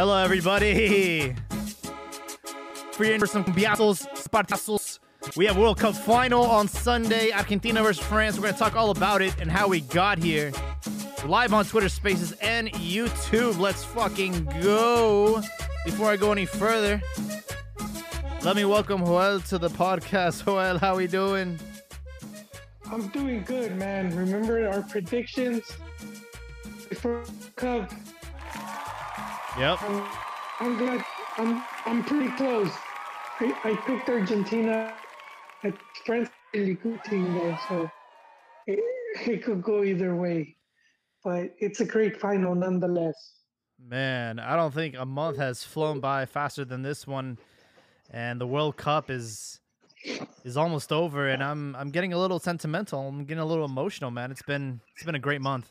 Hello, everybody. For for some Biatos, Spartazos. We have World Cup final on Sunday, Argentina versus France. We're going to talk all about it and how we got here. Live on Twitter Spaces and YouTube. Let's fucking go. Before I go any further, let me welcome Joel to the podcast. Joel, how we doing? I'm doing good, man. Remember our predictions before Cup? Yep. I'm, I'm glad. I'm I'm pretty close. I, I picked Argentina. At good team there, so it, it could go either way. But it's a great final nonetheless. Man, I don't think a month has flown by faster than this one, and the World Cup is is almost over, and I'm I'm getting a little sentimental. I'm getting a little emotional, man. It's been it's been a great month.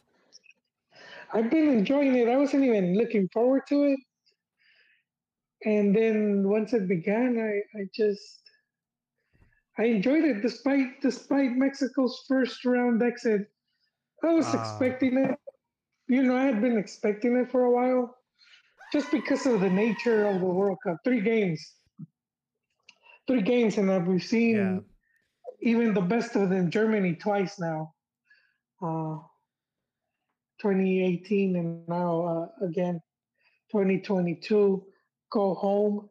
I've been enjoying it. I wasn't even looking forward to it, and then once it began, I I just I enjoyed it despite despite Mexico's first round exit. I was Ah. expecting it. You know, I had been expecting it for a while, just because of the nature of the World Cup. Three games, three games, and uh, we've seen Yeah. even the best of them. Germany twice now, uh, 2018, and now uh, again 2022. Go home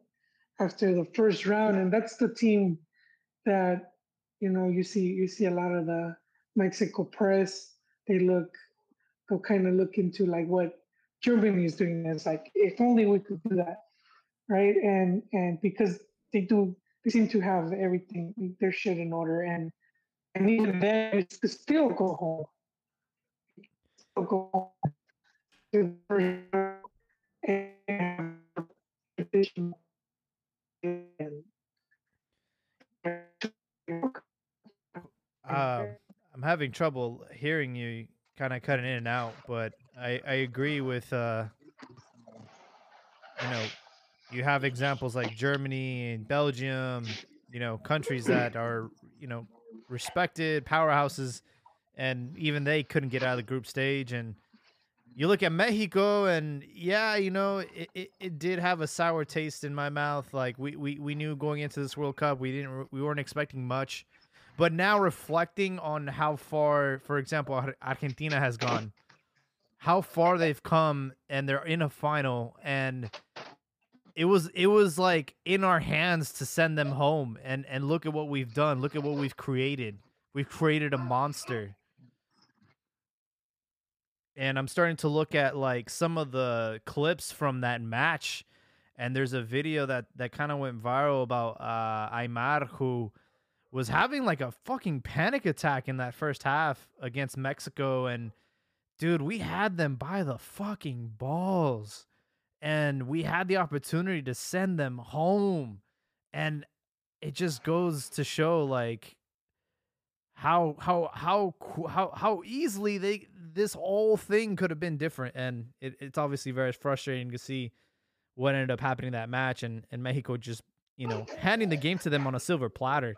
after the first round, and that's the team that you know you see you see a lot of the Mexico press. They look they'll kind of look into like what Germany is doing. It's like if only we could do that, right? And and because they do, they seem to have everything their shit in order, and and even then, it's to still go home. Uh, I'm having trouble hearing you, kind of cutting in and out, but I I agree with uh, you know, you have examples like Germany and Belgium, you know, countries that are you know respected powerhouses, and even they couldn't get out of the group stage. And you look at Mexico, and yeah, you know, it, it, it did have a sour taste in my mouth. Like we, we we knew going into this World Cup, we didn't we weren't expecting much. But now reflecting on how far, for example, Argentina has gone, how far they've come, and they're in a final, and it was it was like in our hands to send them home, and and look at what we've done. Look at what we've created. We've created a monster. And I'm starting to look at like some of the clips from that match, and there's a video that that kind of went viral about uh, Aymar who was having like a fucking panic attack in that first half against Mexico and dude, we had them by the fucking balls and we had the opportunity to send them home and it just goes to show like how how how how how easily they this whole thing could have been different and it, it's obviously very frustrating to see what ended up happening in that match and and Mexico just you know handing the game to them on a silver platter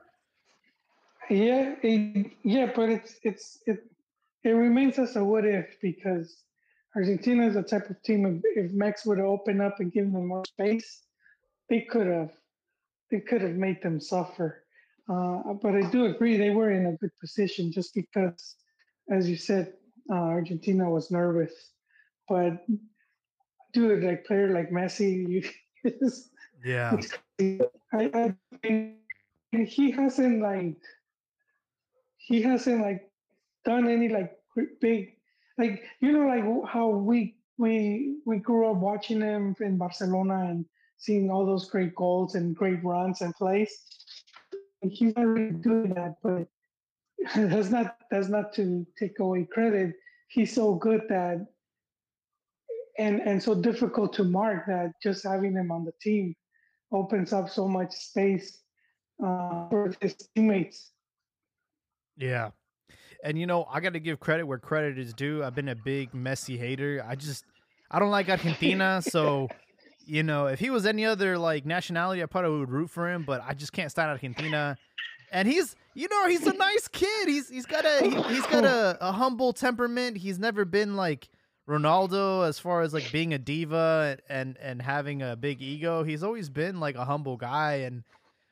Yeah, it, yeah, but it's it's it it remains as a what if because Argentina is the type of team if, if Max would have opened up and given them more space, they could have they could have made them suffer. Uh, but I do agree they were in a good position just because, as you said, uh, Argentina was nervous. But dude, like player like Messi, you it's, yeah it's. I, I think he hasn't like he hasn't like done any like big like you know like how we we we grew up watching him in Barcelona and seeing all those great goals and great runs and plays. He's not really doing that, but that's not that's not to take away credit. He's so good that and and so difficult to mark that just having him on the team opens up so much space uh, for his teammates. Yeah. And you know, I got to give credit where credit is due. I've been a big Messi hater. I just I don't like Argentina, so you know, if he was any other like nationality, I probably would root for him, but I just can't stand Argentina. And he's you know, he's a nice kid. He's he's got a he, he's got a, a humble temperament. He's never been like Ronaldo, as far as like being a diva and and having a big ego, he's always been like a humble guy, and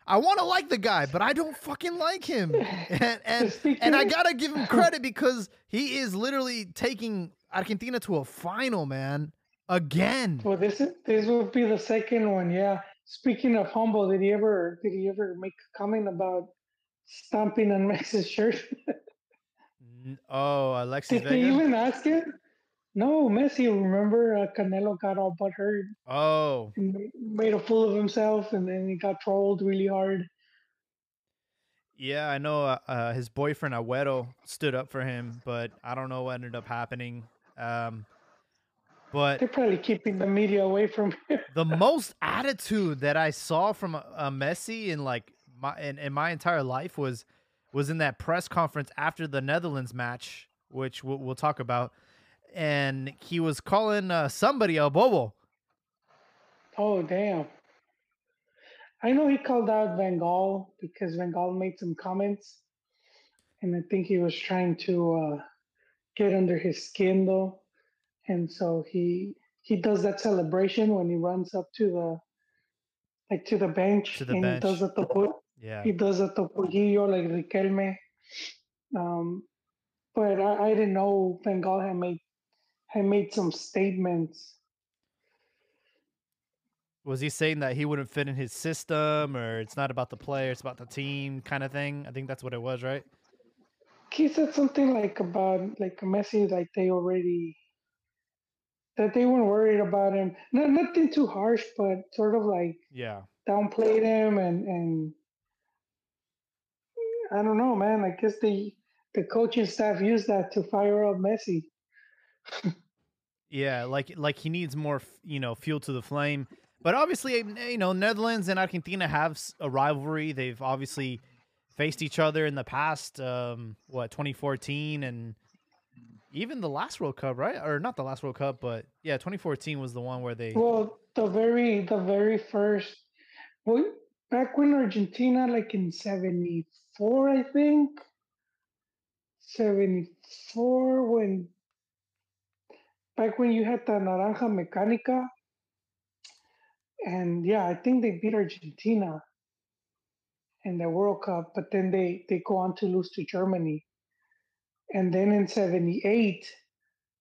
I want to like the guy, but I don't fucking like him, and and, and I gotta give him credit because he is literally taking Argentina to a final, man, again. Well, this is this will be the second one, yeah. Speaking of humble, did he ever did he ever make a comment about stomping on Messi's shirt? oh, Alexis Did Vega? they even ask it? No, Messi. Remember, uh, Canelo got all butthurt Oh, and made a fool of himself, and then he got trolled really hard. yeah, I know. Uh, uh, his boyfriend Agüero stood up for him, but I don't know what ended up happening. Um, but They're probably keeping the media away from him. the most attitude that I saw from a, a Messi in like my in, in my entire life was was in that press conference after the Netherlands match, which we'll, we'll talk about, and he was calling uh, somebody a bobo. Oh damn! I know he called out Van Gaal because Van Gaal made some comments, and I think he was trying to uh, get under his skin though, and so he he does that celebration when he runs up to the like to the bench To the and bench. he does the pu- Yeah, he does it the like Riquelme. Um, but I, I didn't know Van Gaal had made had made some statements. was he saying that he wouldn't fit in his system, or it's not about the player, it's about the team, kind of thing? I think that's what it was, right? he said something like about like Messi, like they already that they weren't worried about him. No, nothing too harsh, but sort of like Yeah. downplayed him and and I don't know, man. I guess the the coaching staff used that to fire up Messi. Yeah, like like he needs more, you know, fuel to the flame. But obviously, you know, Netherlands and Argentina have a rivalry. They've obviously faced each other in the past. Um, what 2014 and even the last World Cup, right? Or not the last World Cup, but yeah, 2014 was the one where they. Well, the very the very first, well, back when Argentina, like in '74, I think, '74, when back when you had the Naranja Mecánica, and yeah, I think they beat Argentina in the World Cup, but then they they go on to lose to Germany, and then in '78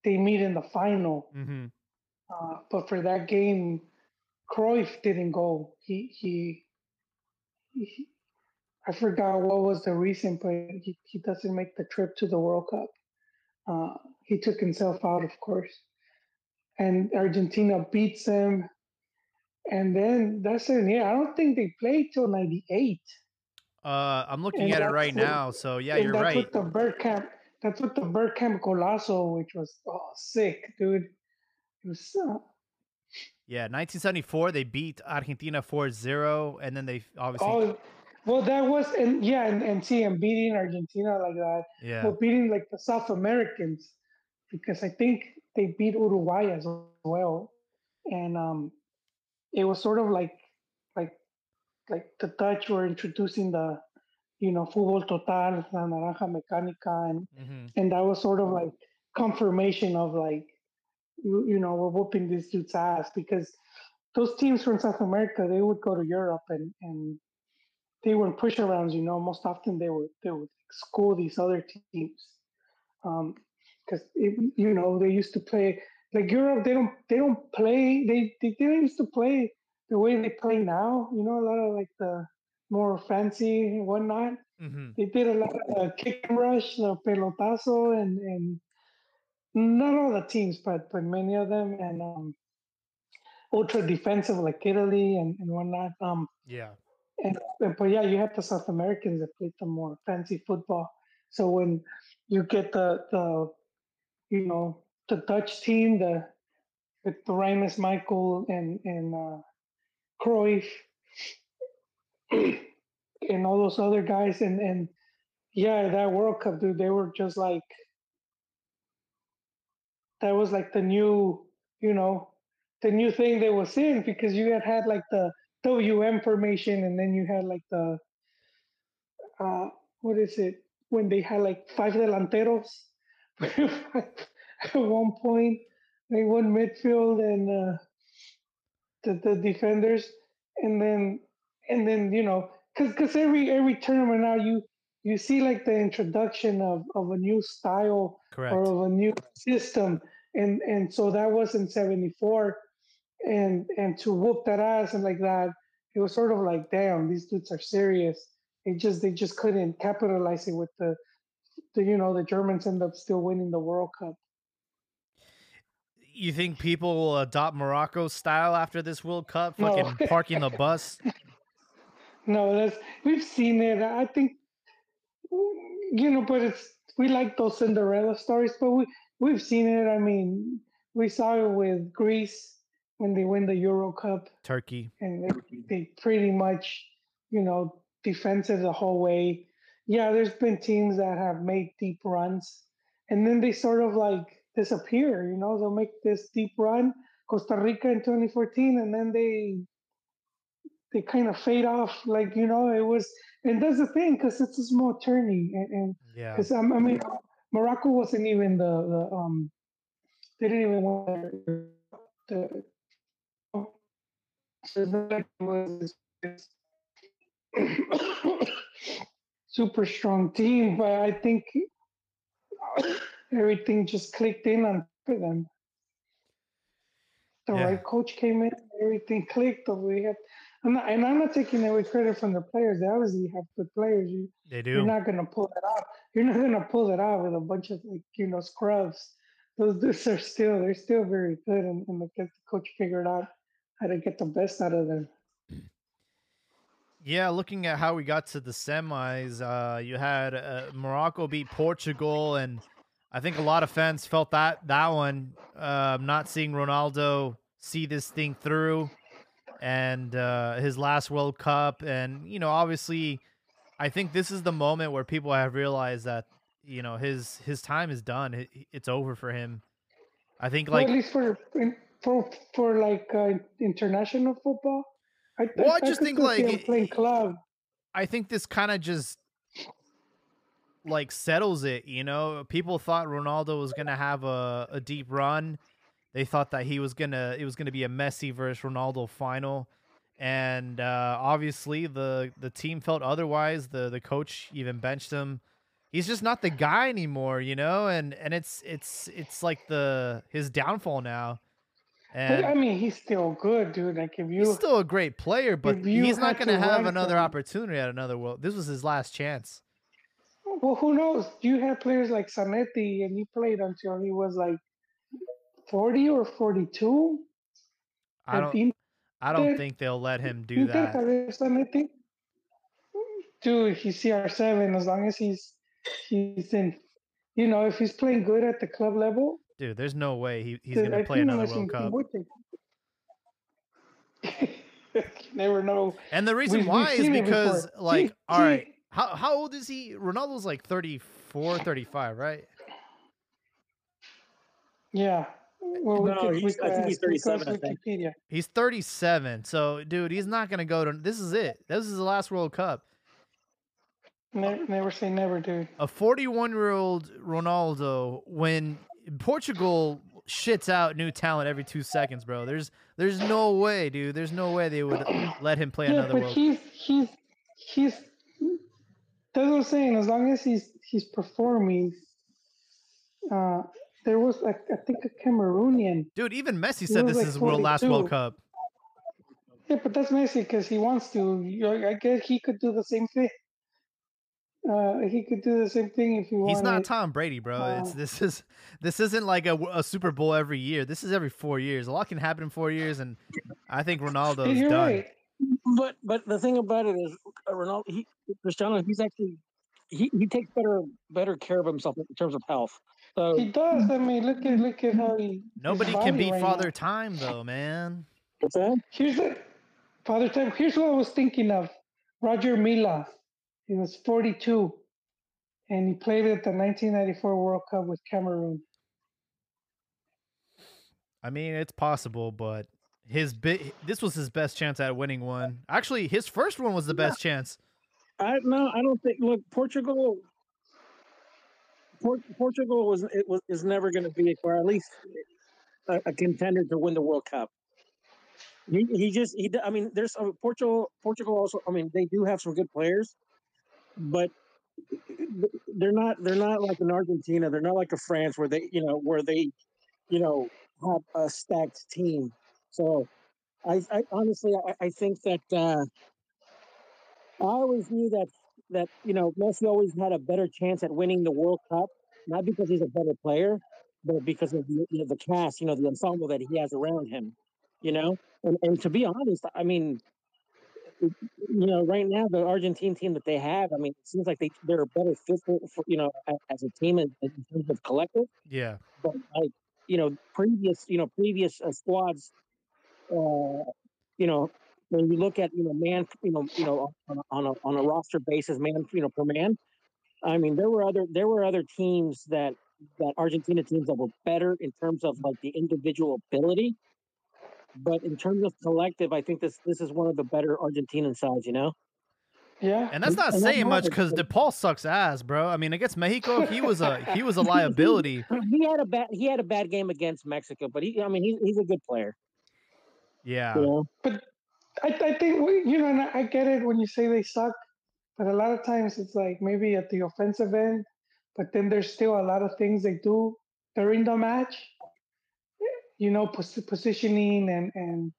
they meet in the final. hmm Uh, but for that game, Cruyff didn't go. He he, he I forgot what was the reason, but he, he doesn't make the trip to the World Cup. Uh, he took himself out, of course, and Argentina beats him. And then that's it. Yeah, I don't think they played till '98. Uh, I'm looking And at it right now. So yeah, you're that's right. with the Bergkamp. That's what the Bergkamp golazo, which was oh sick, dude. It was uh, Yeah, 1974 they beat Argentina 4-0 and then they obviously Oh, well, that was and yeah, and, and see, and beating Argentina like that, yeah. well, beating like the South Americans, because I think they beat Uruguay as well, and um, it was sort of like like like the Dutch were introducing the, you know, fútbol total, la naranja mecánica, and hmm and that was sort of like confirmation of like, you, you know, we're whooping this dude's ass because those teams from South America they would go to Europe and and they were push arounds. You know, most often they would they would school these other teams because you know they used to play like Europe. They don't they don't play they they didn't used to play the way they play now. You know, a lot of like the more fancy and whatnot hmm they did a lot of uh, kick and rush, the pelotazo, and and not all the teams, but but many of them, and um, ultra defensive like Italy and, and whatnot. Um, Yeah. and but yeah, you have the South Americans that played the more fancy football. So when you get the the you know the Dutch team, the with Reines Michael and and uh, Cruyff and all those other guys, and and yeah, that World Cup, dude, they were just like that was like the new, you know, the new thing they was in because you had had like the WM formation, and then you had like the uh, what is it when they had like five delanteros at one point. they won midfield and uh, the the defenders, and then and then you know because because every every tournament now you you see like the introduction of of a new style Correct. or of a new system, and and so that was in '74, and and to whoop that ass and like that, it was sort of like damn these dudes are serious. They just they just couldn't capitalize it with the the you know the Germans end up still winning the World Cup. You think people will adopt Morocco style after this World Cup? No. Fucking parking the bus. No, that's we've seen it. I think you know, but it's we like those Cinderella stories, but we we've seen it. I mean, we saw it with Greece when they win the Euro Cup, Turkey. and they, they pretty much, you know, defensive the whole way. Yeah, there's been teams that have made deep runs, and then they sort of like disappear. You know, they'll make this deep run, Costa Rica in 2014, and then they they kind of fade off. Like you know, it was, and that's the thing because it's a small tourney, and, and Yeah. because I mean, Morocco wasn't even the, the um, they didn't even want the. So it's not like it was super strong team, but I think everything just clicked in on for them. The Yeah. right coach came in, everything clicked. We had, I'm not, and I'm not taking away credit from the players. They obviously have good players. You, They do. you're not gonna pull that off. You're not gonna pull that off with a bunch of like you know scrubs. Those dudes are still they're still very good, and, and the the coach figured out how to get the best out of them. Yeah, looking at how we got to the semis, uh, you had uh, Morocco beat Portugal, and I think a lot of fans felt that that one. Uh, not seeing Ronaldo see this thing through, and uh, his last World Cup, and you know, obviously, I think this is the moment where people have realized that you know his his time is done. It's over for him. I think Well, like at least for for for like uh, international football. I, Well, I just could think, like, playing club. I think this kind of just like settles it, you know. People thought Ronaldo was gonna have a, a deep run. They thought that he was gonna it was gonna be a Messi versus Ronaldo final. And uh, obviously the the team felt otherwise. The the coach even benched him. He's just not the guy anymore, you know, and and it's it's it's like the his downfall now. And I mean, he's still good, dude. Like if you he's still a great player, but he's not going to have another them- opportunity at another world. This was his last chance. well, who knows? You had players like Zanetti, and he played until he was like forty or forty-two. I don't. Inter- I don't think they'll let him do Inter that. Javier Zanetti. Dude, he's CR seven. As long as he's he's in, you know, if he's playing good at the club level, Dude, there's no way he, he's going to play another World Cup. you never know. And the reason We've- we've why is because, like, all right, how how old is he? Ronaldo's like 34, 35, right? Yeah. Well, we No, he's- I think he's ask- we could 37, I think. Wikipedia. He's 37. So, dude, he's not going to go to. This is it. This is the last World Cup. Never, never say never, dude. a 41 year old Ronaldo when Portugal shits out new talent every two seconds, bro. There's there's no way, dude. There's no way they would let him play Yeah, another but World. he's he's he's. That's what I'm saying. As long as he's he's performing, uh, there was like I think a Cameroonian. Dude, even Messi said this like is his world last World Cup. Yeah, but that's Messi because he wants to. I guess he could do the same thing. Uh, he could do the same thing if he wanted. He's not Tom Brady, bro. It's Uh, this is this isn't like a, a Super Bowl every year. This is every four years. A lot can happen in four years, and I think Yeah, Ronaldo's You're done. right. But but the thing about it is, uh, Ronaldo, he, Cristiano, he's actually he, he takes better better care of himself in terms of health. So He does. I mean, look at look at how he. Nobody can body beat right Father now. Time, though, man. what's that? Here's the Father Time. Here's what I was thinking of. Roger Milla. He was 42, and he played at the 1994 World Cup with Cameroon. I mean, it's possible, but his bit this was his best chance at winning one. Actually, his first one was the best chance. I no, I don't think. Look, Portugal. Port, Portugal was it was is never going to be, or at least a, a contender to win the World Cup. He, he just he. I mean, there's uh, Portugal. Portugal also. I mean, they do have some good players, but they're not. They're not like an Argentina. They're not like a France where they, you know, where they, you know, have a stacked team. So, I, I honestly, I, I think that uh, I always knew that that you know Messi always had a better chance at winning the World Cup, not because he's a better player, but because of the, you know, the cast, you know, the ensemble that he has around him, you know. And and to be honest, I mean, you know, right now the Argentine team that they have, I mean, it seems like they they're a better fit for, for you know a- as a team in, in terms of collective. Yeah. But like you know, previous you know previous uh, squads, uh, you know, when you look at you know man, you know, you know on a, on a on a roster basis, man, you know per man. I mean, there were other there were other teams that that Argentina teams that were better in terms of like the individual ability. But in terms of collective, I think this this is one of the better Argentinian sides. You know. Yeah. And that's not And that's saying much because De Paul sucks ass, bro. I mean, against Mexico, he was a he was a liability. He had a bad he had a bad game against Mexico, but he I mean he's he's a good player. Yeah. You know. I, I think you know, and I get it when you say they suck, but a lot of times it's like maybe at the offensive end, but then there's still a lot of things they do during the match. You know, pos- positioning and and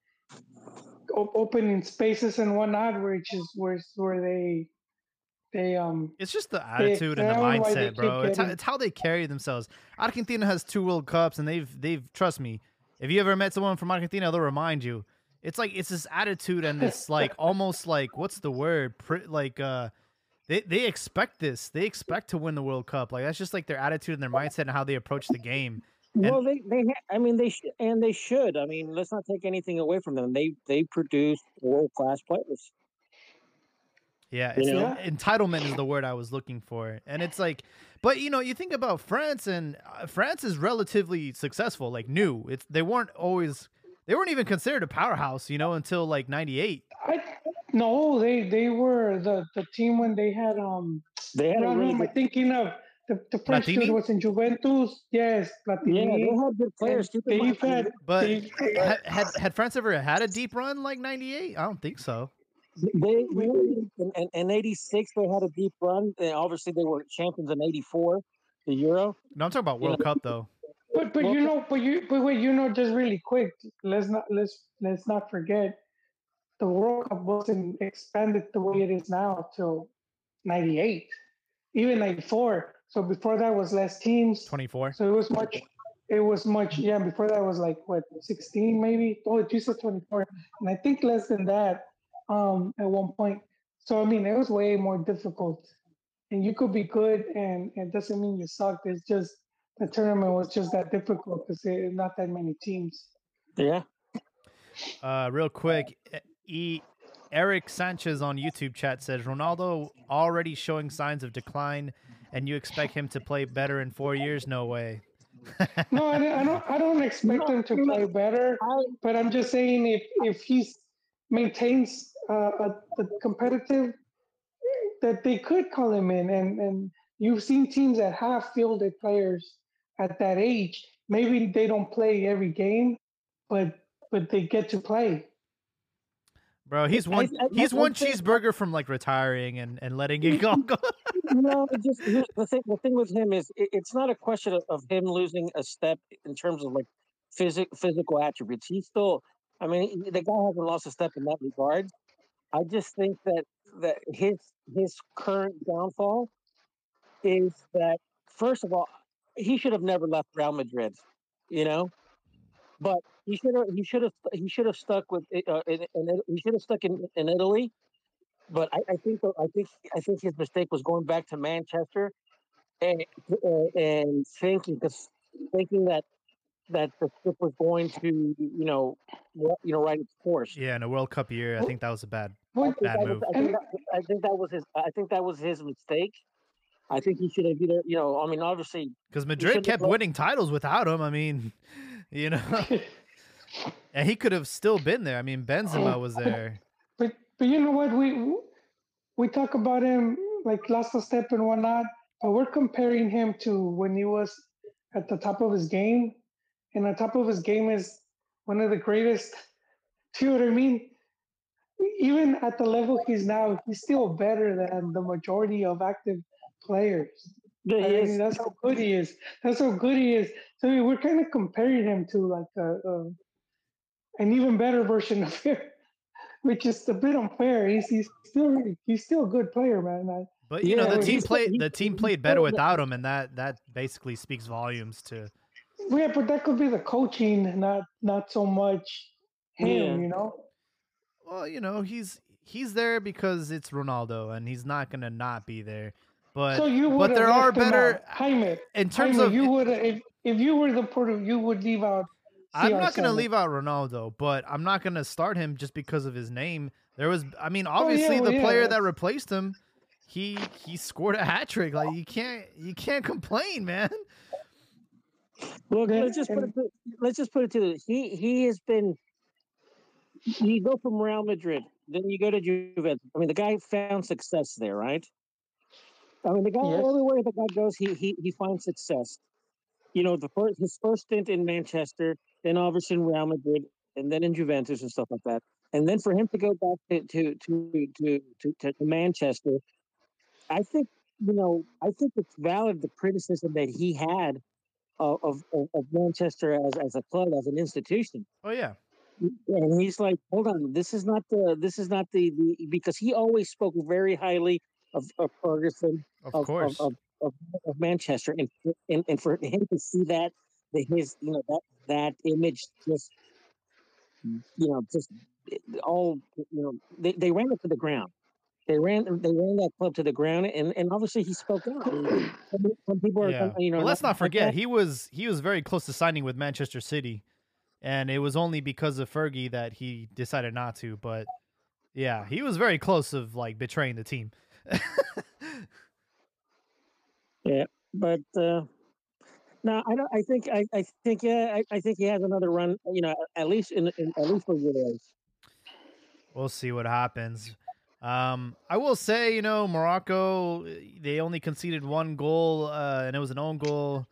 op- opening spaces and whatnot, which is where where they they um It's just the attitude and the they mindset, bro. It's how, it's how they carry themselves. Argentina has two World Cups, and they've they've trust me. If you ever met someone from Argentina, they'll remind you. It's like it's this attitude and this like almost like what's the word? Like uh, they they expect this. They expect to win the World Cup. Like that's just like their attitude and their mindset and how they approach the game. And- Well, they they ha- I mean they sh- and they should. I mean, let's not take anything away from them. They they produce world class players. Yeah, You it's know? entitlement is the word I was looking for, and it's like, but you know, you think about France, and uh, France is relatively successful, like new. It's they weren't always, they weren't even considered a powerhouse, you know, until like '98. I no they they were the the team when they had um They had no, a no, really am I good, thinking of the, the French Platini? dude was in Juventus yes yeah, they had good players. Keep in they've had But they've- had, had had France ever had a deep run like '98? I don't think so. they in, in, in '86 they had a deep run. And obviously, they were champions in '84, the Euro. No, I'm talking about Yeah. World Cup though. But but Well, you know, but you but wait, you know, just really quick, let's not let's let's not forget the World Cup wasn't expanded the way it is now till '98, even '94. So before that was less teams. 24. So it was much. It was much. Yeah, before that was like what 16 maybe. Oh, you said 24, and I think less than that. Um, at one point. So I mean, it was way more difficult. And you could be good, and it doesn't mean you sucked. It's just the tournament was just that difficult because there not that many teams. Yeah, Uh, real quick, E. Eric Sanchez on YouTube chat says Ronaldo already showing signs of decline, and you expect him to play better in four years? No way. No, I, don't- I don't. I don't expect him to play better. But I'm just saying, if if he maintains uh, a, the competitive, that they could call him in, and and you've seen teams that have fielded players at that age. Maybe they don't play every game, but but they get to play. Bro, he's one I- he's I one cheeseburger from like retiring and, and letting it go. go. no, just the thing. The thing with him is, it, it's not a question of, of him losing a step in terms of like physic physical attributes. He's still, I mean, the guy hasn't lost a step in that regard. I just think that that his his current downfall is that first of all, he should have never left Real Madrid, you know. But he should have he should have he should have stuck with it, uh, in, in, he should have stuck in, in Italy. But I, I think I think I think his mistake was going back to Manchester and and thinking because thinking that that the ship was going to you know you know right its course. yeah, in a World Cup year, I think that was a bad. I think, Bad move. was, I, think that, I think that was his. I think that was his mistake. I think he should have either, you know, I mean, obviously, Because Madrid kept let- winning titles without him. I mean, you know, and he could have still been there. I mean, Benzema was there. But but you know what we we talk about him like lost a step and whatnot, but we're comparing him to when he was at the top of his game. and on top of his game is one of the greatest. Do you know what I mean? Even at the level he's now, he's still better than the majority of active players. Yeah, I mean, that's how good he is. That's how good he is. So I mean, we're kind of comparing him to like a, a, an even better version of him, which is a bit unfair. He's he's still he's still a good player, man. I, But you know the team played the team played better without him, and that that basically speaks volumes to. yeah, but that could be the coaching, not not so much him. Yeah. You know. Well, you know he's he's there because it's Ronaldo, and he's not gonna not be there. But so you but there are better Jaime. in terms Jaime, of. you would if if you were the Puerto, you would leave out. I'm not gonna leave out Ronaldo, but I'm not gonna start him just because of his name. There was, I mean, oh, yeah, obviously well, the yeah, player that replaced him, he he scored a hat trick. Like you can't you can't complain, man. Look, Yeah, let's just put it. To, let's just put it to this. He he has been. You go from Real Madrid, then you go to Juventus. I mean, the guy found success there, right? I mean, the guy Yes. everywhere the guy goes, he he he finds success. You know, the first his first stint in Manchester, then obviously in Real Madrid, and then in Juventus and stuff like that. And then for him to go back to to to to, to, to Manchester, I think you know, I think it's valid the criticism that he had of of, of- of Manchester as as a club as an institution. Oh yeah, And he's like, hold on, this is not the this is not the, the because he always spoke very highly of, of Ferguson, of, of, course. of, of, of, Manchester, and, for- and and for him to see that that his you know that that image just you know just all you know they, they ran it to the ground. They ran they ran that club to the ground, and, and obviously he spoke out. I mean, Some, people are yeah. you know well, let's not forget that. he was he was very close to signing with Manchester City, and it was only because of Fergie that he decided not to. But yeah, he was very close of like betraying the team. but uh, no, I don't. I think I, I think yeah, I, I think he has another run. You know, at least in, in at least for years. We'll see what happens. Um, I will say, you know, Morocco they only conceded one goal, uh, and it was an own goal.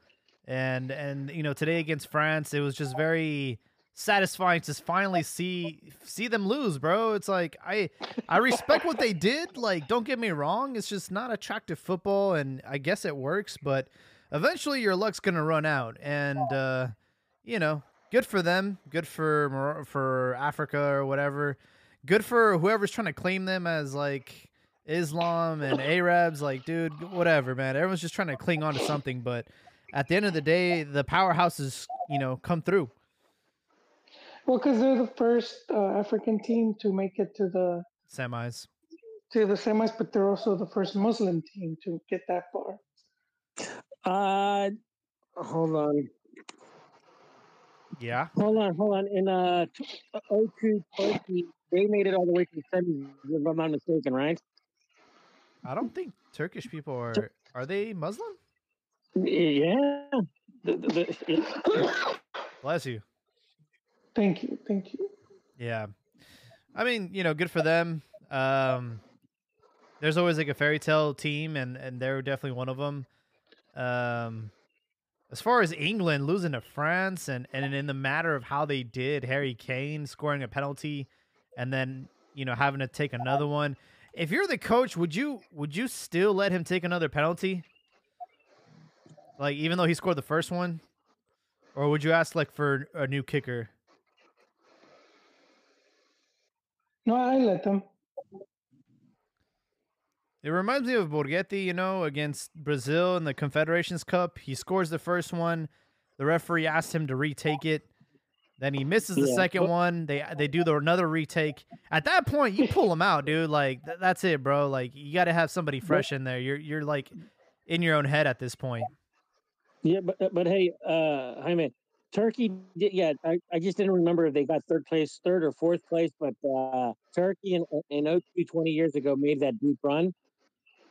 And and you know, today against France, it was just very satisfying to finally see see them lose, bro. It's like I I respect what they did. Like, don't get me wrong, it's just not attractive football, and I guess it works, but eventually your luck's gonna run out, and uh, you know, good for them, good for for Africa or whatever good for whoever's trying to claim them as like Islam and Arabs. Like, dude, whatever, man. Everyone's just trying to cling on to something, but at the end of the day, the powerhouses, you know, come through. Well, because they're the first uh, African team to make it to the Semis. to the semis, but they're also the first Muslim team to get that far. Uh, hold on, Yeah. hold on, hold on. In uh, t- uh, 02 Turkey, they made it all the way to the semis, if I'm not mistaken, right? I don't think Turkish people are are they Muslim? Yeah. The, the, the, it- Bless you. Thank you, thank you. Yeah. I mean, you know, good for them. Um there's always like a fairy tale team and and they're definitely one of them. Um as far as England losing to France and and in the matter of how they did Harry Kane scoring a penalty and then, you know, having to take another one. If you're the coach, would you would you still let him take another penalty? Like even though he scored the first one? Or would you ask like for a new kicker? No, I let them. It reminds me of Borgetti, you know, against Brazil in the Confederations Cup. He scores the first one. The referee asks him to retake it. Then he misses the Yeah, second one. They they do the another retake. At that point, you pull him out, dude. Like th- that's it, bro. Like you got to have somebody fresh in there. You're you're like in your own head at this point. yeah, but but hey, uh, Jaime, Turkey. Did, yeah, I, I just didn't remember if they got third place, third or fourth place, but uh, Turkey in in 02 20 years ago made that deep run,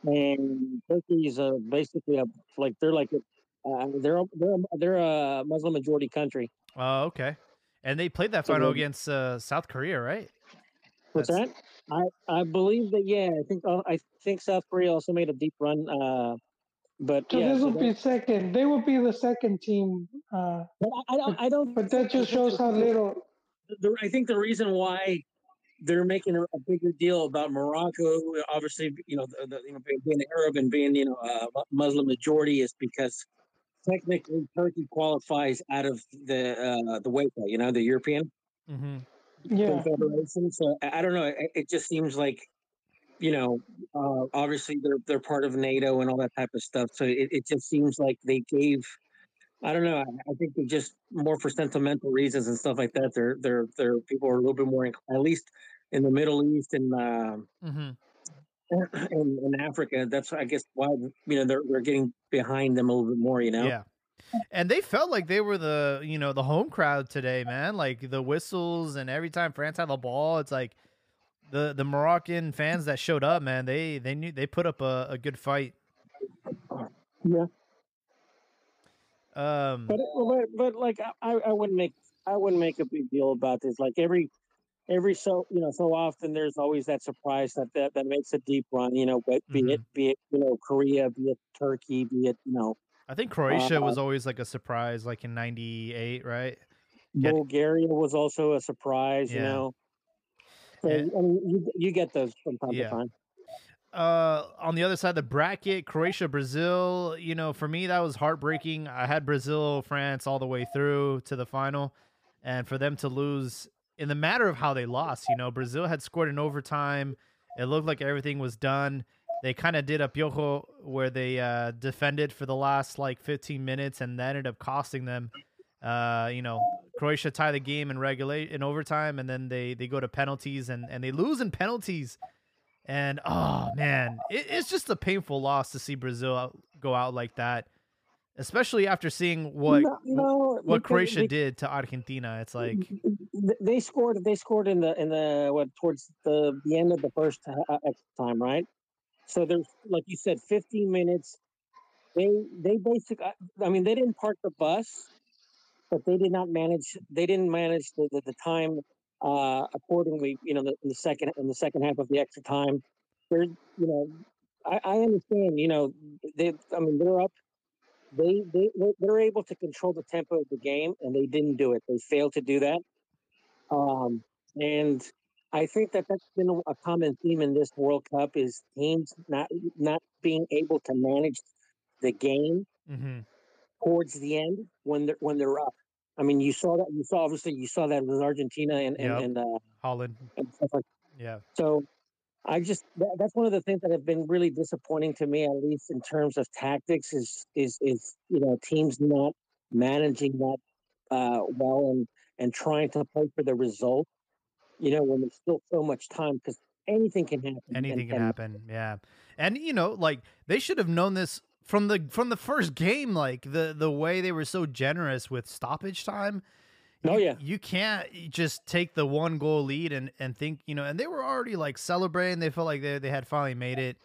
and Turkey is uh, basically a like they're like uh, they're they're they're a Muslim majority country. Oh, okay. And they played that final then- against uh, South Korea, right? What's That's- that? I I believe that yeah. I think uh, I think South Korea also made a deep run. Uh, But So yeah, this so will be second. They will be the second team. Uh, but I, I don't. I don't. but that just shows how little. the, I think the reason why they're making a, a bigger deal about Morocco, obviously, you know, the, the, you know, being, being Arab and being you know a Muslim majority, is because technically Turkey qualifies out of the uh, the UEFA, you know, the European Mm-hmm. Yeah. Confederation. So I, I don't know. It, it just seems like. You know, uh, obviously they're they're part of NATO and all that type of stuff. So it, it just seems like they gave I don't know. I, I think they just more for sentimental reasons and stuff like that. They're they're they're people are a little bit more, at least in the Middle East and uh, Mm-hmm. in, in Africa. That's I guess why you know they're they're getting behind them a little bit more. You know. Yeah. And they felt like they were the, you know, the home crowd today, man. Like the whistles and every time France had the ball, it's like the the Moroccan fans that showed up, man. They they knew they put up a, a good fight. Yeah. Um But but, but like I, I wouldn't make I wouldn't make a big deal about this. Like every every so you know so often there's always that surprise that that, that makes a deep run. You know, but be it be it you know Korea, be it Turkey, be it you know I think Croatia uh, was always like a surprise, like in '98, right? Bulgaria was also a surprise. You know. So And- I mean, you, you get those from time Yeah. to time. Uh, on the other side of the bracket, Croatia, Brazil. You know, for me that was heartbreaking. I had Brazil, France all the way through to the final, and for them to lose in the matter of how they lost. You know, Brazil had scored in overtime. It looked like everything was done. They kind of did a piojo where they uh, defended for the last like 15 minutes, and that ended up costing them. Uh, you know, Croatia tie the game in regulate in overtime, and then they they go to penalties and and they lose in penalties. And oh man, it, it's just a painful loss to see Brazil out, go out like that, especially after seeing what no, no, what Croatia be- did to Argentina. It's like they scored. They scored in the in the what towards the the end of the first time, right? So there's like you said, 15 minutes. They they basically. I mean, they didn't park the bus, but they did not manage. They didn't manage the the, the time uh, accordingly. You know, the, the second in the second half of the extra time. They're you know, I, I understand. You know, they. I mean, they're up they they they're- able to control the tempo of the game, and they didn't do it. They failed to do that. Um, and I think that that's been a- common theme in this World Cup is teams not not being able to manage the game mhm. Towards the end when they're when they're up. I mean, you saw that. You saw obviously you saw that with Argentina and and, Yep. and, uh, Holland. and stuff like Yeah, so I just that, that's one of the things that have been really disappointing to me, at least in terms of tactics, is is is you know teams not managing that uh, well and and trying to play for the result. You know when there's still so much time because anything can happen. anything and, can and happen. Yeah, and you know, like they should have known this from the from the first game. Like the the way they were so generous with stoppage time. Oh, you- yeah. you can't just take the one goal lead and and think you know. And they were already like celebrating. They felt like they they had finally made it,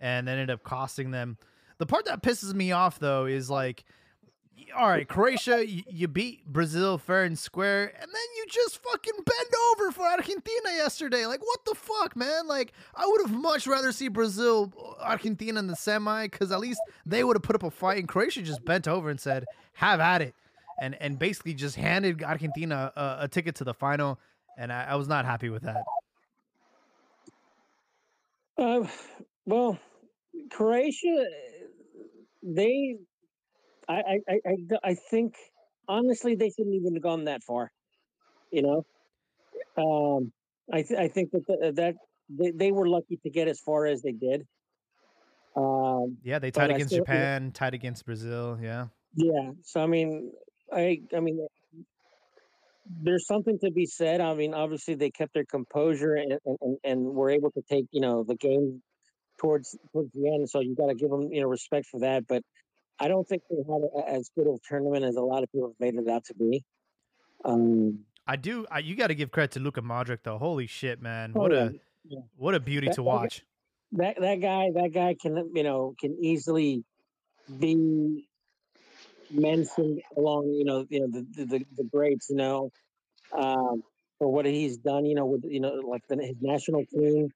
and ended up costing them. The part that pisses me off though is like. All right, Croatia, you, beat Brazil fair and square, and then you just fucking bend over for Argentina yesterday. Like, what the fuck, man? Like, I would have much rather see Brazil, Argentina in the semi, because at least they would have put up a fight, and Croatia just bent over and said, "Have at it," and and basically just handed Argentina a, a ticket to the final, and I, I was not happy with that. Uh, well, Croatia, they, I, I, I, I, think honestly they shouldn't even have gone that far. You know, um, I, th- I think that the, that they, they were lucky to get as far as they did. Um, Yeah, they tied against still- Japan, tied against Brazil. Yeah, Yeah. So I mean, I I mean, there's something to be said. I mean, obviously they kept their composure and and, and were able to take you know the game towards towards the end. So you got to give them you know respect for that. But I don't think they had a, as good of a tournament as a lot of people have made it out to be. Um, I do. I, you got to give credit to Luka Modric though. Holy shit, man! Oh, What yeah. a Yeah. what a beauty That- to watch. that that guy that guy can you know can easily be mentioned along you know you know the the, the, the greats you know um for what he's done you know with you know like the, his national team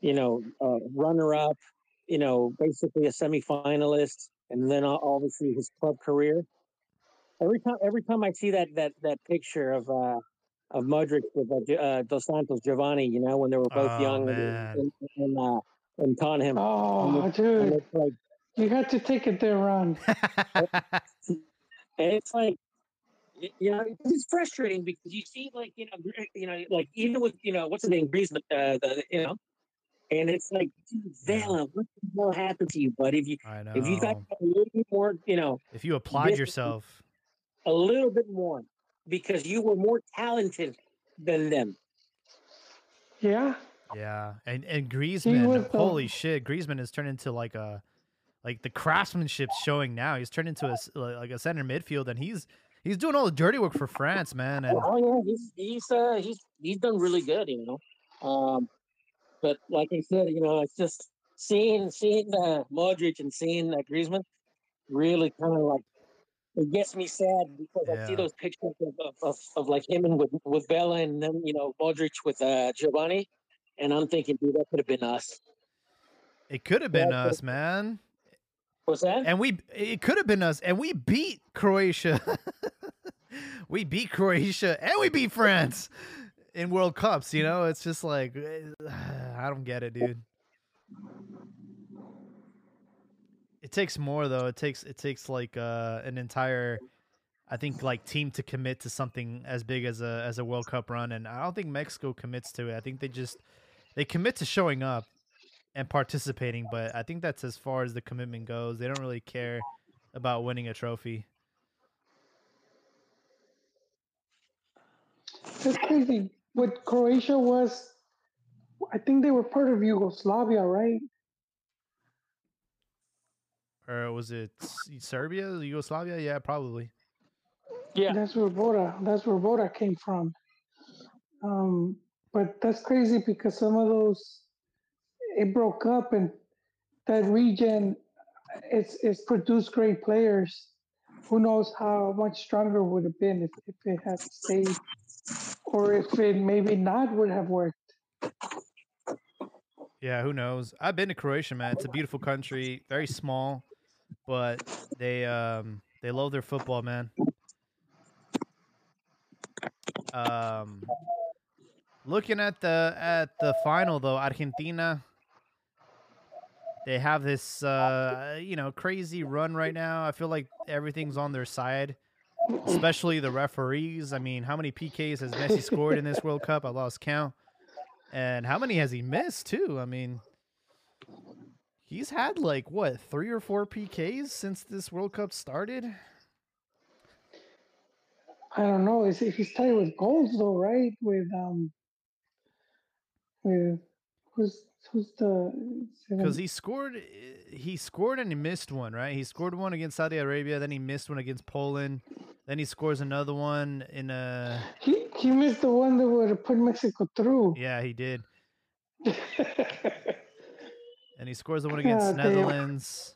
you know uh, runner up you know basically a semifinalist and then obviously his club career. Every time, every time I see that that that picture of uh, of Modric with uh, uh, Dos Santos Giovanni, you know, when they were both Oh, young and man. and, and, uh, and Tottenham, Oh, and dude, it's like you had to take it there, Ron. And it's like, you know, it's frustrating because you see, like, you know, you know, like even with, you know, what's the name, Griezmann, uh, the, you know, and it's like, dude, Yeah. Vela, what the hell happened to you, bud? If you, I know. if you got a little bit more, you know, if you applied yourself, a little bit more, because you were more talented than them. Yeah, yeah, and and Griezmann, was the- holy shit, Griezmann has turned into like a, like the craftsmanship's showing now. He's turned into a s- like a center midfield, and he's he's doing all the dirty work for France, man. And Oh yeah, he's he's uh, he's he's done really good, you know. Um, but like I said, you know, it's just seeing seeing uh, Modric and seeing uh, Griezmann really kind of like it gets me sad because I see those pictures of, of, of, of like him and with with Vela and then you know Modric with uh, Giovani, and I'm thinking, dude, that could have been us. it could have been Yeah, us, man. What's that? And we it could have been us, and we beat Croatia. we beat Croatia, and we beat France in World Cups. You know, it's just like I don't get it, dude. It takes more though. It takes it takes like uh, an entire, I think like team to commit to something as big as a as a World Cup run, and I don't think Mexico commits to it. I think they just they commit to showing up and participating, but I think that's as far as the commitment goes. They don't really care about winning a trophy. that's crazy. What Croatia was, I think they were part of Yugoslavia, right? Or was it Serbia, Yugoslavia? Yeah, probably. Yeah. That's where Voda. That's where Voda came from. Um, but that's crazy because some of those it broke up, and that region it's it's produced great players. Who knows how much stronger would have been if, if it had stayed, or if it maybe not would have worked. Yeah, who knows? I've been to Croatia, man. It's a beautiful country, very small, but they um they love their football, man. Um looking at the at the final though, Argentina they have this uh you know crazy run right now. I feel like everything's on their side, especially the referees. I mean, how many PKs has Messi scored in this World Cup? I lost count. And how many has he missed too? I mean, he's had like what three or four PKs since this World Cup started. I don't know. Is he's tied with goals though, right? With um, with who's who's the Because he scored, he scored and he missed one, right? He scored one against Saudi Arabia, then he missed one against Poland, then he scores another one in a. he he missed the one that would have put Mexico through. Yeah, he did, and he scores the one against God damn. Netherlands.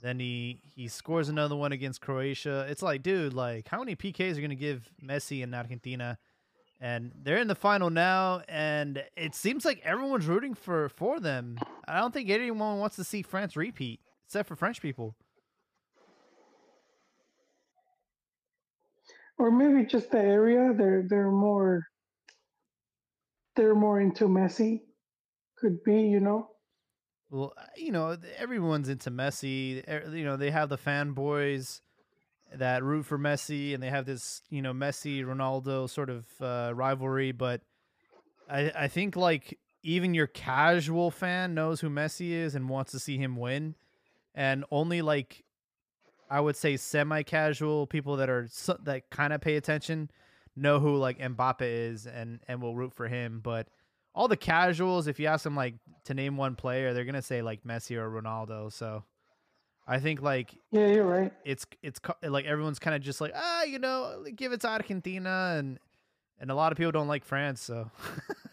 Then he he scores another one against Croatia. It's like, dude, like how many PKs are gonna give Messi and Argentina? And they're in the final now, and it seems like everyone's rooting for for them. I don't think anyone wants to see France repeat, except for French people. Or maybe just the area. They're they're more they're more into Messi. Could be, you know. Well, uh, you know, everyone's into Messi. Er, You know, they have the fanboys that root for Messi, and they have this, you know, Messi Ronaldo sort of uh, rivalry. But I, I think like even your casual fan knows who Messi is and wants to see him win, and only like I would say semi-casual people that are that kind of pay attention know who like Mbappe is and and will root for him. But all the casuals, if you ask them like to name one player, they're gonna say like Messi or Ronaldo. So I think like Yeah, you're right. it's it's like everyone's kind of just like ah you know give it to Argentina and and a lot of people don't like France so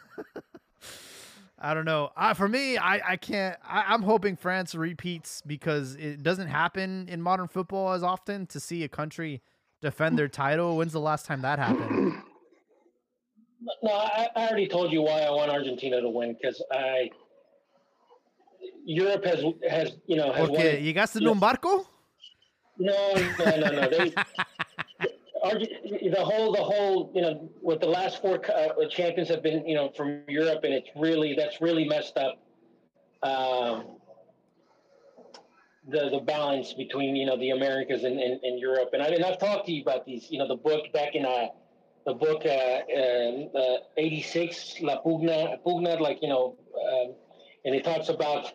I don't know. Uh, for me I I can't I, I'm hoping France repeats because it doesn't happen in modern football as often to see a country defend their title. When's the last time that happened? No, I, I already told you why I want Argentina to win because I Europe has has you know has okay won. llegaste en un barco No, no, no, no. They, the whole, the whole, you know, with the last four uh, champions have been, you know, from Europe, and it's really that's really messed up. Um, the the balance between you know the Americas and, and, and Europe, and I mean I've talked to you about these, you know, the book back in uh, the book uh, uh, '86, La Pugna, Pugna, like you know, um, and it talks about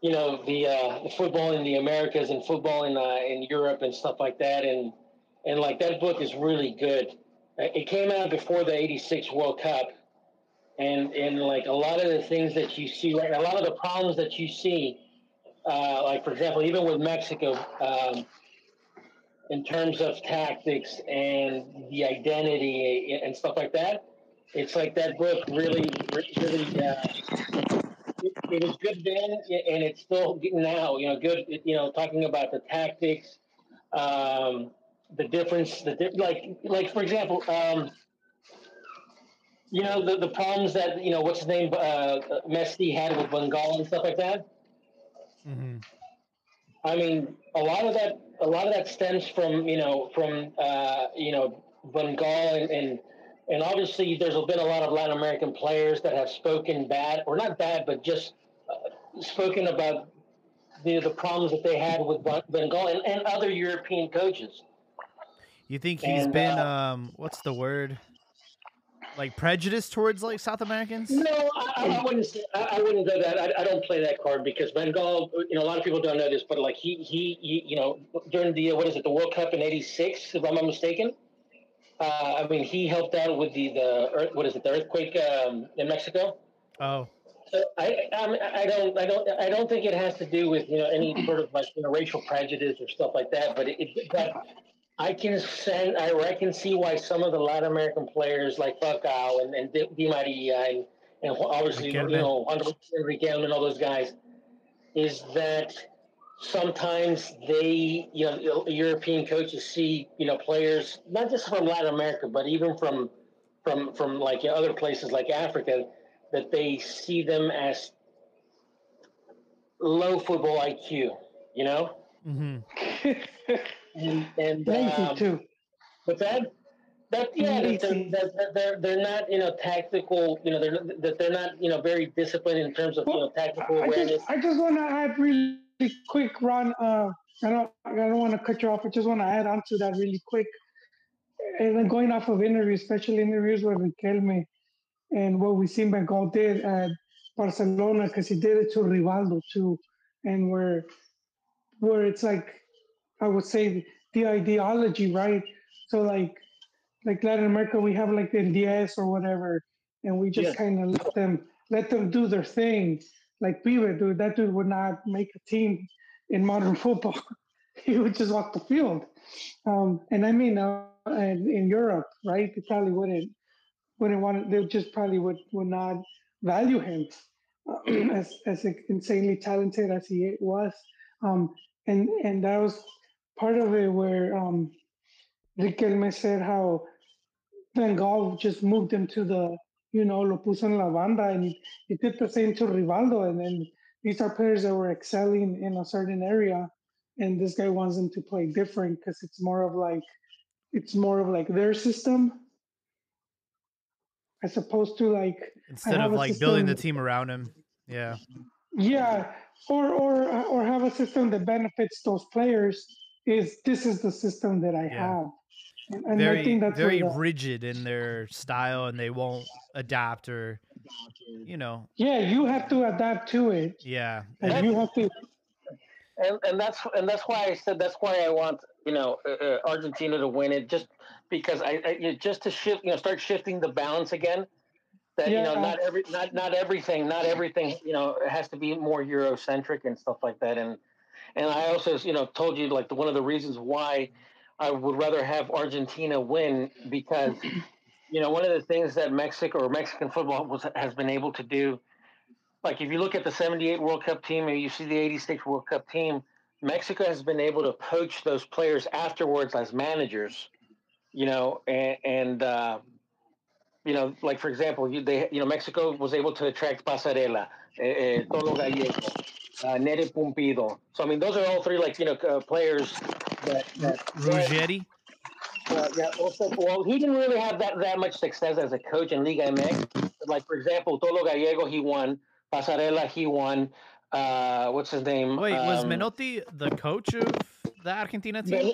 you know the uh, the football in the Americas and football in uh, in Europe and stuff like that, and and like that book is really good. It came out before the '86 World Cup, and and like a lot of the things that you see, right, a lot of the problems that you see, uh, like for example, even with Mexico. Um, in terms of tactics and the identity and stuff like that, it's like that book really, really uh, it was good then, and it's still now. You know, good. You know, talking about the tactics, um, the difference, the like, like for example, um, you know, the, the problems that you know, what's his name, uh, Messi had with Van Gaal and stuff like that. Mm-hmm. I mean, a lot of that, a lot of that stems from you know, from uh, you know, Van Gaal and, and and obviously there's been a lot of Latin American players that have spoken bad, or not bad, but just uh, spoken about the the problems that they had with Van Gaal and, and other European coaches. You think he's and, been uh, um what's the word? Like prejudice towards like South Americans? No, I, I wouldn't. Say, I, I, wouldn't go that. I, I, don't play that card because Van Gaal. You know, a lot of people don't know this, but like he, he, he you know, during the what is it, the World Cup in '86, if I'm not mistaken, uh, I mean, he helped out with the the earth, what is it, the earthquake um, in Mexico. Oh. So I, I, I don't I don't I don't think it has to do with you know any sort of like you know racial prejudice or stuff like that. But it, but I can send I, I can see why some of the Latin American players like Falcao and, and Di Maria and, and obviously you know Riquelme and all those guys is that sometimes they, you know, European coaches see, you know, players not just from Latin America, but even from from from like other places like Africa, that they see them as low football IQ. You know. Mm-hmm. and and um, too. But that. That, yeah, that they're, they're, they're not you know tactical you know they're that they're not you know very disciplined in terms of well, you know tactical I awareness. Just, I just want to add really quick, Ron. Uh, I don't, I don't want to cut you off. I just want to add on to that really quick. And then going off of interviews, especially interviews with Riquelme, and what we seen Van Gaal did at Barcelona, because he did it to Rivaldo too, and where, where it's like, I would say the ideology, right? So like, like Latin America, we have like the DS or whatever, and we just yeah. kind of let them let them do their thing like Pibe, dude, that dude would not make a team in modern football. he would just walk the field. Um, and I mean, uh, in Europe, right? They probably wouldn't wouldn't want. They just probably would would not value him uh, as as insanely talented as he was. Um, and and that was part of it where um, Riquelme said how Van Gaal just moved him to the you know, lo puso en la banda, and he, he did the same to Rivaldo. And then these are players that were excelling in a certain area, and this guy wants them to play different because it's more of like it's more of like their system as opposed to like instead of like system, building the team around him. Yeah. Yeah, or or or have a system that benefits those players. Is this is the system that I yeah. have? And very, I think that's very the, rigid in their style, and they won't adapt or, you know. Yeah, you have to adapt to it. Yeah, and you have to. And and that's and that's why I said that's why I want you know uh, uh Argentina to win it just because I, I, just to shift you know start shifting the balance again. That yeah. you know not every not not everything not everything you know has to be more Eurocentric and stuff like that and and I also you know told you like the, one of the reasons why I would rather have Argentina win because, you know, one of the things that Mexico or Mexican football was, has been able to do, like if you look at the 78 World Cup team and you see the 86 World Cup team, Mexico has been able to poach those players afterwards as managers, you know, and, and uh, you know, like for example, you, they, you know, Mexico was able to attract Passarella, eh, eh, Tolo Gallego, uh, Nery Pumpido. So I mean, those are all three like you know uh, players that. that Ruggeri. uh, yeah, also, well, he didn't really have that, that much success as a coach in Liga MX. Like, for example, Tolo Gallego, he won. Passarella, he won. Uh, what's his name? Wait, was Um, Menotti the coach of the Argentina team?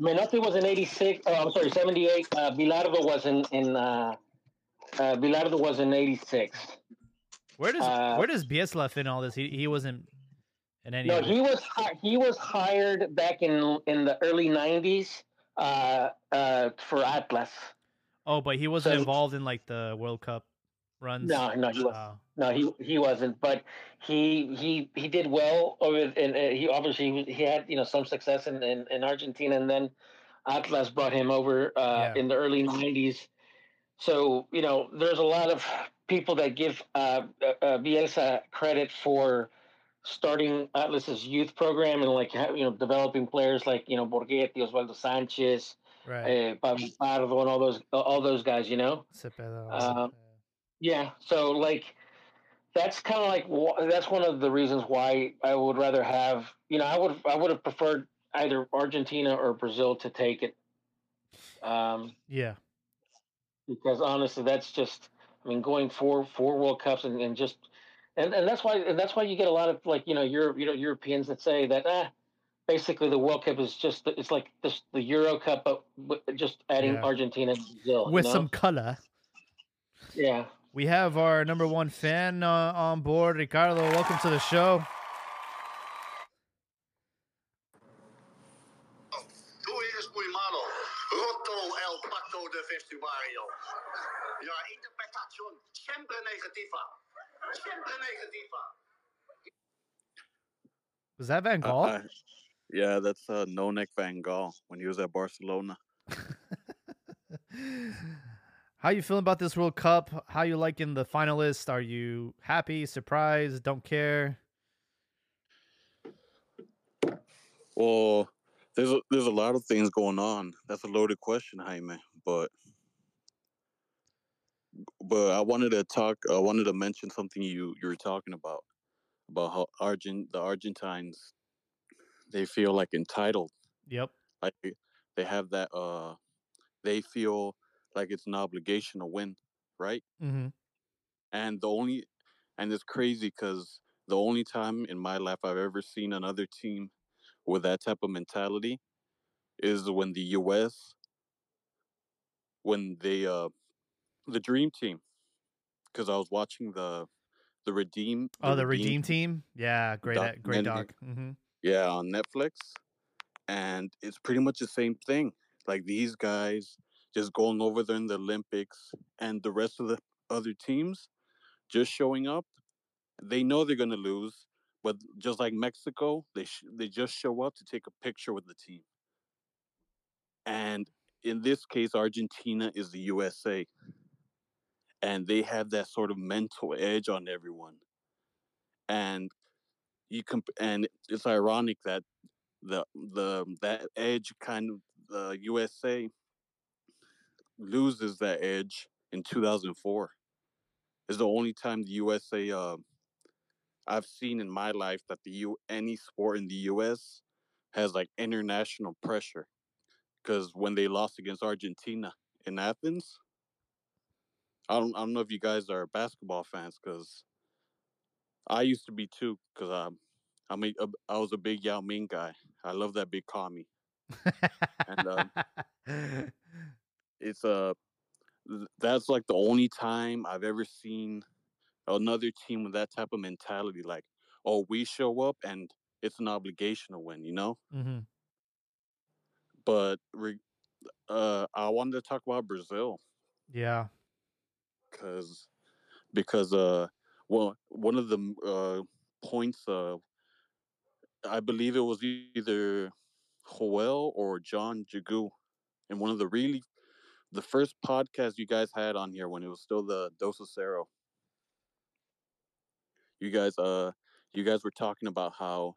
Men- Menotti was in 86. Oh, I'm sorry, 78. Uh, Bilardo was in, in uh, uh, Bilardo was in 86. Where does uh, where does Bielsa fit in all this? He he wasn't in any. No, he was he was hired back in in the early 90s uh, uh, for Atlas. Oh, but he wasn't so- involved in like the World Cup runs. No, no, he was Oh. No, he he wasn't, but he he he did well over, and uh, he obviously he had you know some success in, in, in Argentina, and then Atlas brought him over uh, Yeah. in the early '90s. So you know, there's a lot of people that give uh, uh, uh, Bielsa credit for starting Atlas's youth program and like you know developing players like you know Borgetti, Osvaldo Sanchez, Right. uh, Pavel Pardo, and all those all those guys. You know. Cepeda. Yeah, so like that's kind of like that's one of the reasons why I would rather have you know I would I would have preferred either Argentina or Brazil to take it, um, yeah. because honestly that's just I mean going four four World Cups and, and just and, and that's why and that's why you get a lot of like you know Europe you know Europeans that say that ah basically the World Cup is just it's like this the Euro Cup but with just adding Yeah. Argentina and Brazil you With know? some color. yeah We have our number one fan uh, on board, Ricardo. Welcome to the show. Interpretación siempre negativa. Siempre negativa. Was that Van Uh, Gaal? I- yeah, that's uh, Nonek Van Gaal when he was at Barcelona. How you feeling about this World Cup? How you liking the finalists? Are you happy, surprised, don't care? Well, there's a, there's a lot of things going on. That's a loaded question, Jaime. But but I wanted to talk. I wanted to mention something you you were talking about about how Argent the Argentines they feel like entitled, Yep. like they have that. uh They feel like it's an obligation to win, right? Mm-hmm. and the only and it's crazy because the only time in my life I've ever seen another team with that type of mentality is when the U.S. when they uh the Dream Team because I was watching the the Redeem Oh, the Redeem team. Yeah, great, Doc- uh, great dog. Mm-hmm. yeah on Netflix and it's pretty much the same thing like these guys just going over there in the Olympics and the rest of the other teams just showing up they know they're going to lose but just like Mexico they sh- they just show up to take a picture with the team and in this case Argentina is the USA and they have that sort of mental edge on everyone. And you comp- and it's ironic that the the that edge kind of the USA loses that edge in 2004 is the only time the USA uh, I've seen in my life that the U any sport in the US has like international pressure because when they lost against Argentina in Athens I don't I don't know if you guys are basketball fans because I used to be too because um I'm a, I was a big Yao Ming guy I love that big commie And, um, it's uh that's like the only time I've ever seen another team with that type of mentality. Like, oh, we show up and it's an obligation to win, you know. mm-hmm. But re- uh, I wanted to talk about Brazil Yeah. Because because uh, well, one of the uh points uh, I believe it was either Joel or John Jagu in one of the really the first podcast you guys had on here when it was still the Dosacero. You guys uh you guys were talking about how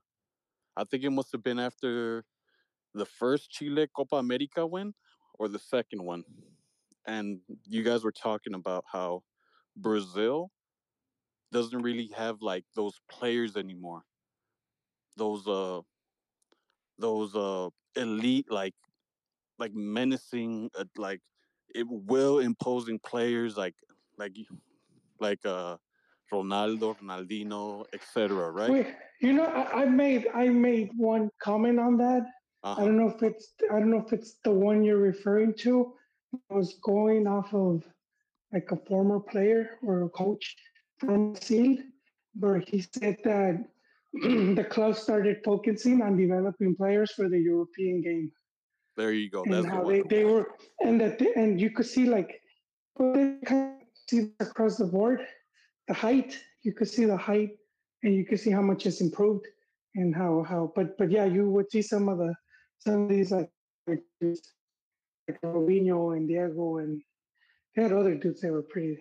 I think it must have been after the first Chile Copa America win or the second one. And you guys were talking about how Brazil doesn't really have like those players anymore. those uh those uh elite like like menacing uh, like it will imposing players like like like uh Ronaldo, Ronaldinho, etc. Right? Wait, you know, I, I made I made one comment on that. I Uh-huh. don't know if it's I don't know if it's the one you're referring to. I was going off of like a former player or a coach from the field, where he said that the club started focusing on developing players for the European game There you go. That's and the how one. they, they were and that they, and you could see like but they kind of see across the board the height you could see the height and you could see how much it's improved and how how but but yeah you would see some of the some of these like like Robinho and Diego and they had other dudes that were pretty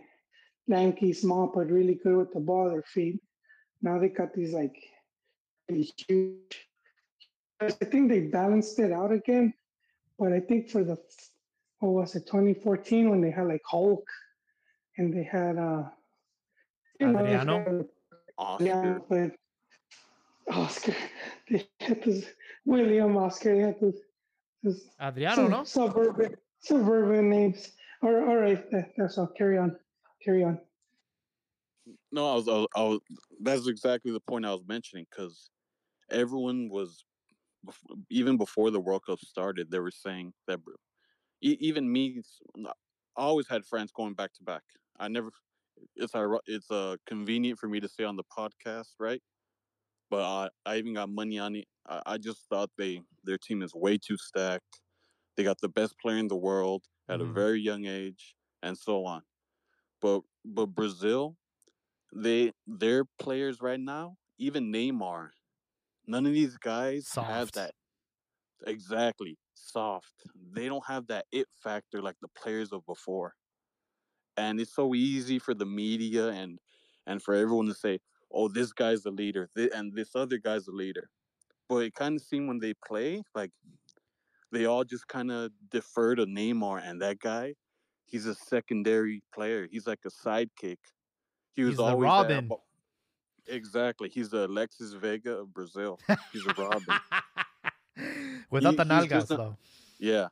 lanky, small, but really good with the ball, their feet. Now they got these like really huge. I think they balanced it out again, but I think for the what was it 2014 when they had like Hulk and they had uh you know, they Adriano? had- Oscar. yeah, but Oscar, they had this Willian Oscar, they had this, this Adriano, some no? suburban suburban names. All right, all right, that's all. Carry on, carry on. No, I was, I was, I was that's exactly the point I was mentioning because everyone was even before the World Cup started, they were saying that e- even me, s- n- I always had friends going back to back. I never, it's ir- it's uh, convenient for me to say on the podcast, right? But I, I even got money on it. I, I just thought they their team is way too stacked. They got the best player in the world at Mhm. a very young age, and so on. But but Brazil, they their players right now, even Neymar, none of these guys have that exactly soft. They don't have that it factor like the players of before. And it's so easy for the media and and for everyone to say, "Oh, this guy's the leader," thi- and this other guy's the leader. But it kind of seemed when they play, like they all just kind of defer to Neymar, and that guy, he's a secondary player. He's like a sidekick. He was He's always Robin. Exactly. He's the Alexis Vega of Brazil. He's a Robin. Without He- the nalgas, a- though. Yeah.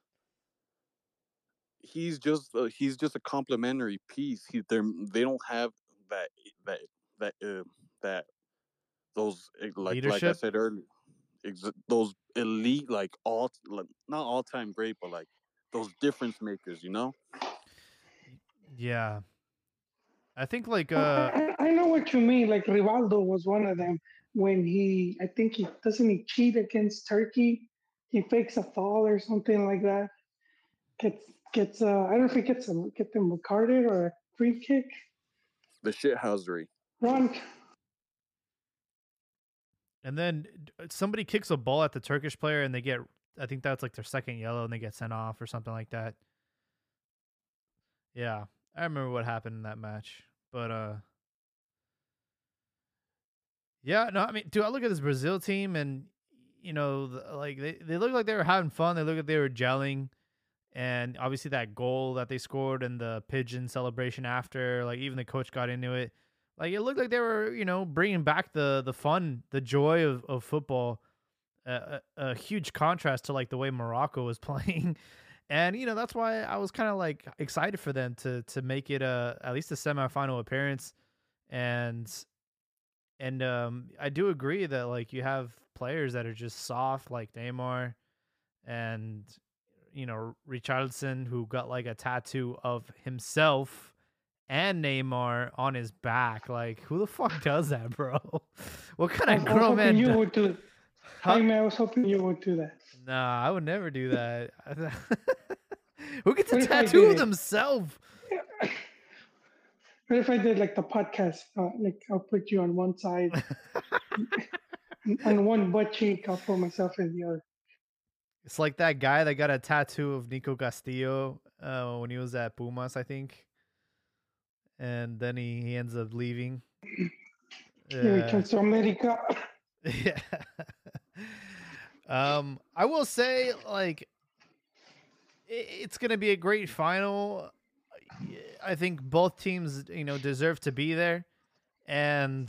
He's just uh, he's just a complimentary piece. He they they don't have that that that uh, that those eh, like like I said earlier, ex- those elite like all like, not all time great, but like those difference makers. You know. Yeah. I think like Well, uh I, I know what you mean. Like Rivaldo was one of them when he, I think he doesn't he cheat against Turkey. He fakes a fall or something like that. Gets gets. Uh, I don't know if he gets a get them carded or a free kick. The shithousery. Ron, and then somebody kicks a ball at the Turkish player and they get I think that's like their second yellow and they get sent off or something like that. Yeah. I remember what happened in that match. But uh Yeah, no, I mean, dude, I look at this Brazil team and you know, the, like they, they look like they were having fun. They look like they were gelling. And obviously that goal that they scored and the pigeon celebration after, like even the coach got into it. Like it looked like they were, you know, bringing back the the fun, the joy of of football. A, a, a huge contrast to like the way Morocco was playing, and you know that's why I was kind of like excited for them to to make it a at least a semifinal appearance, and and um I do agree that like you have players that are just soft like Neymar, and you know Richarlison who got like a tattoo of himself and Neymar on his back. Like, who the fuck does that, bro? what kind I of I grown man? you would do. Huh? Jaime, I was hoping you would do that. Nah, I would never do that. who gets a What if tattoo of themselves? What if I did like the podcast? Uh, like I'll put you on one side, and on one butt cheek. I'll put myself in the other. It's like that guy that got a tattoo of Nico Castillo uh, when he was at Pumas, I think. And then he, he ends up leaving. He returns to America. yeah. um, I will say, like, i- it's gonna be a great final. I think both teams, you know, deserve to be there. And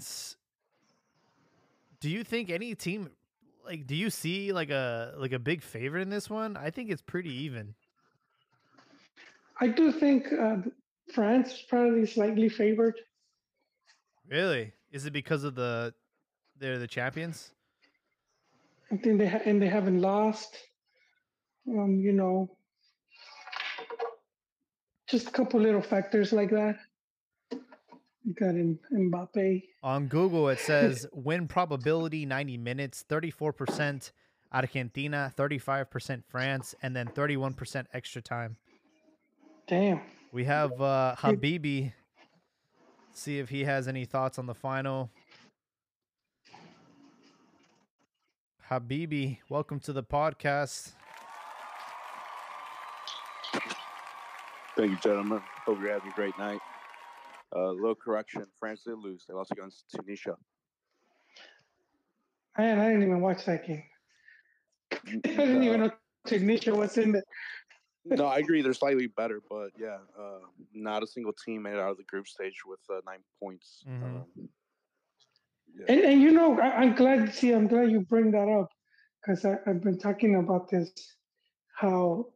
do you think any team like do you see like a like a big favorite in this one? I think it's pretty even. I do think uh, France is probably slightly favored. Really? Is it because of the they're the champions? I think they ha- and they haven't lost. Um, you know, just a couple little factors like that. You got in Mbappe. On Google, it says win probability 90 minutes, 34% Argentina, 35% France, and then 31% extra time. Damn. We have uh, Habibi. See if he has any thoughts on the final. Habibi, welcome to the podcast. Thank you, gentlemen. Hope you're having a great night. Uh, little correction: France did lose. They lost against Tunisia. I, I didn't even watch that game. I didn't even know Tunisia was in it. No, I agree. They're slightly better, but yeah, uh, not a single team made it out of the group stage with uh, nine points. Mhm. Um, yeah. And, and you know, I, I'm glad. See, I'm glad you bring that up because I've been talking about this. How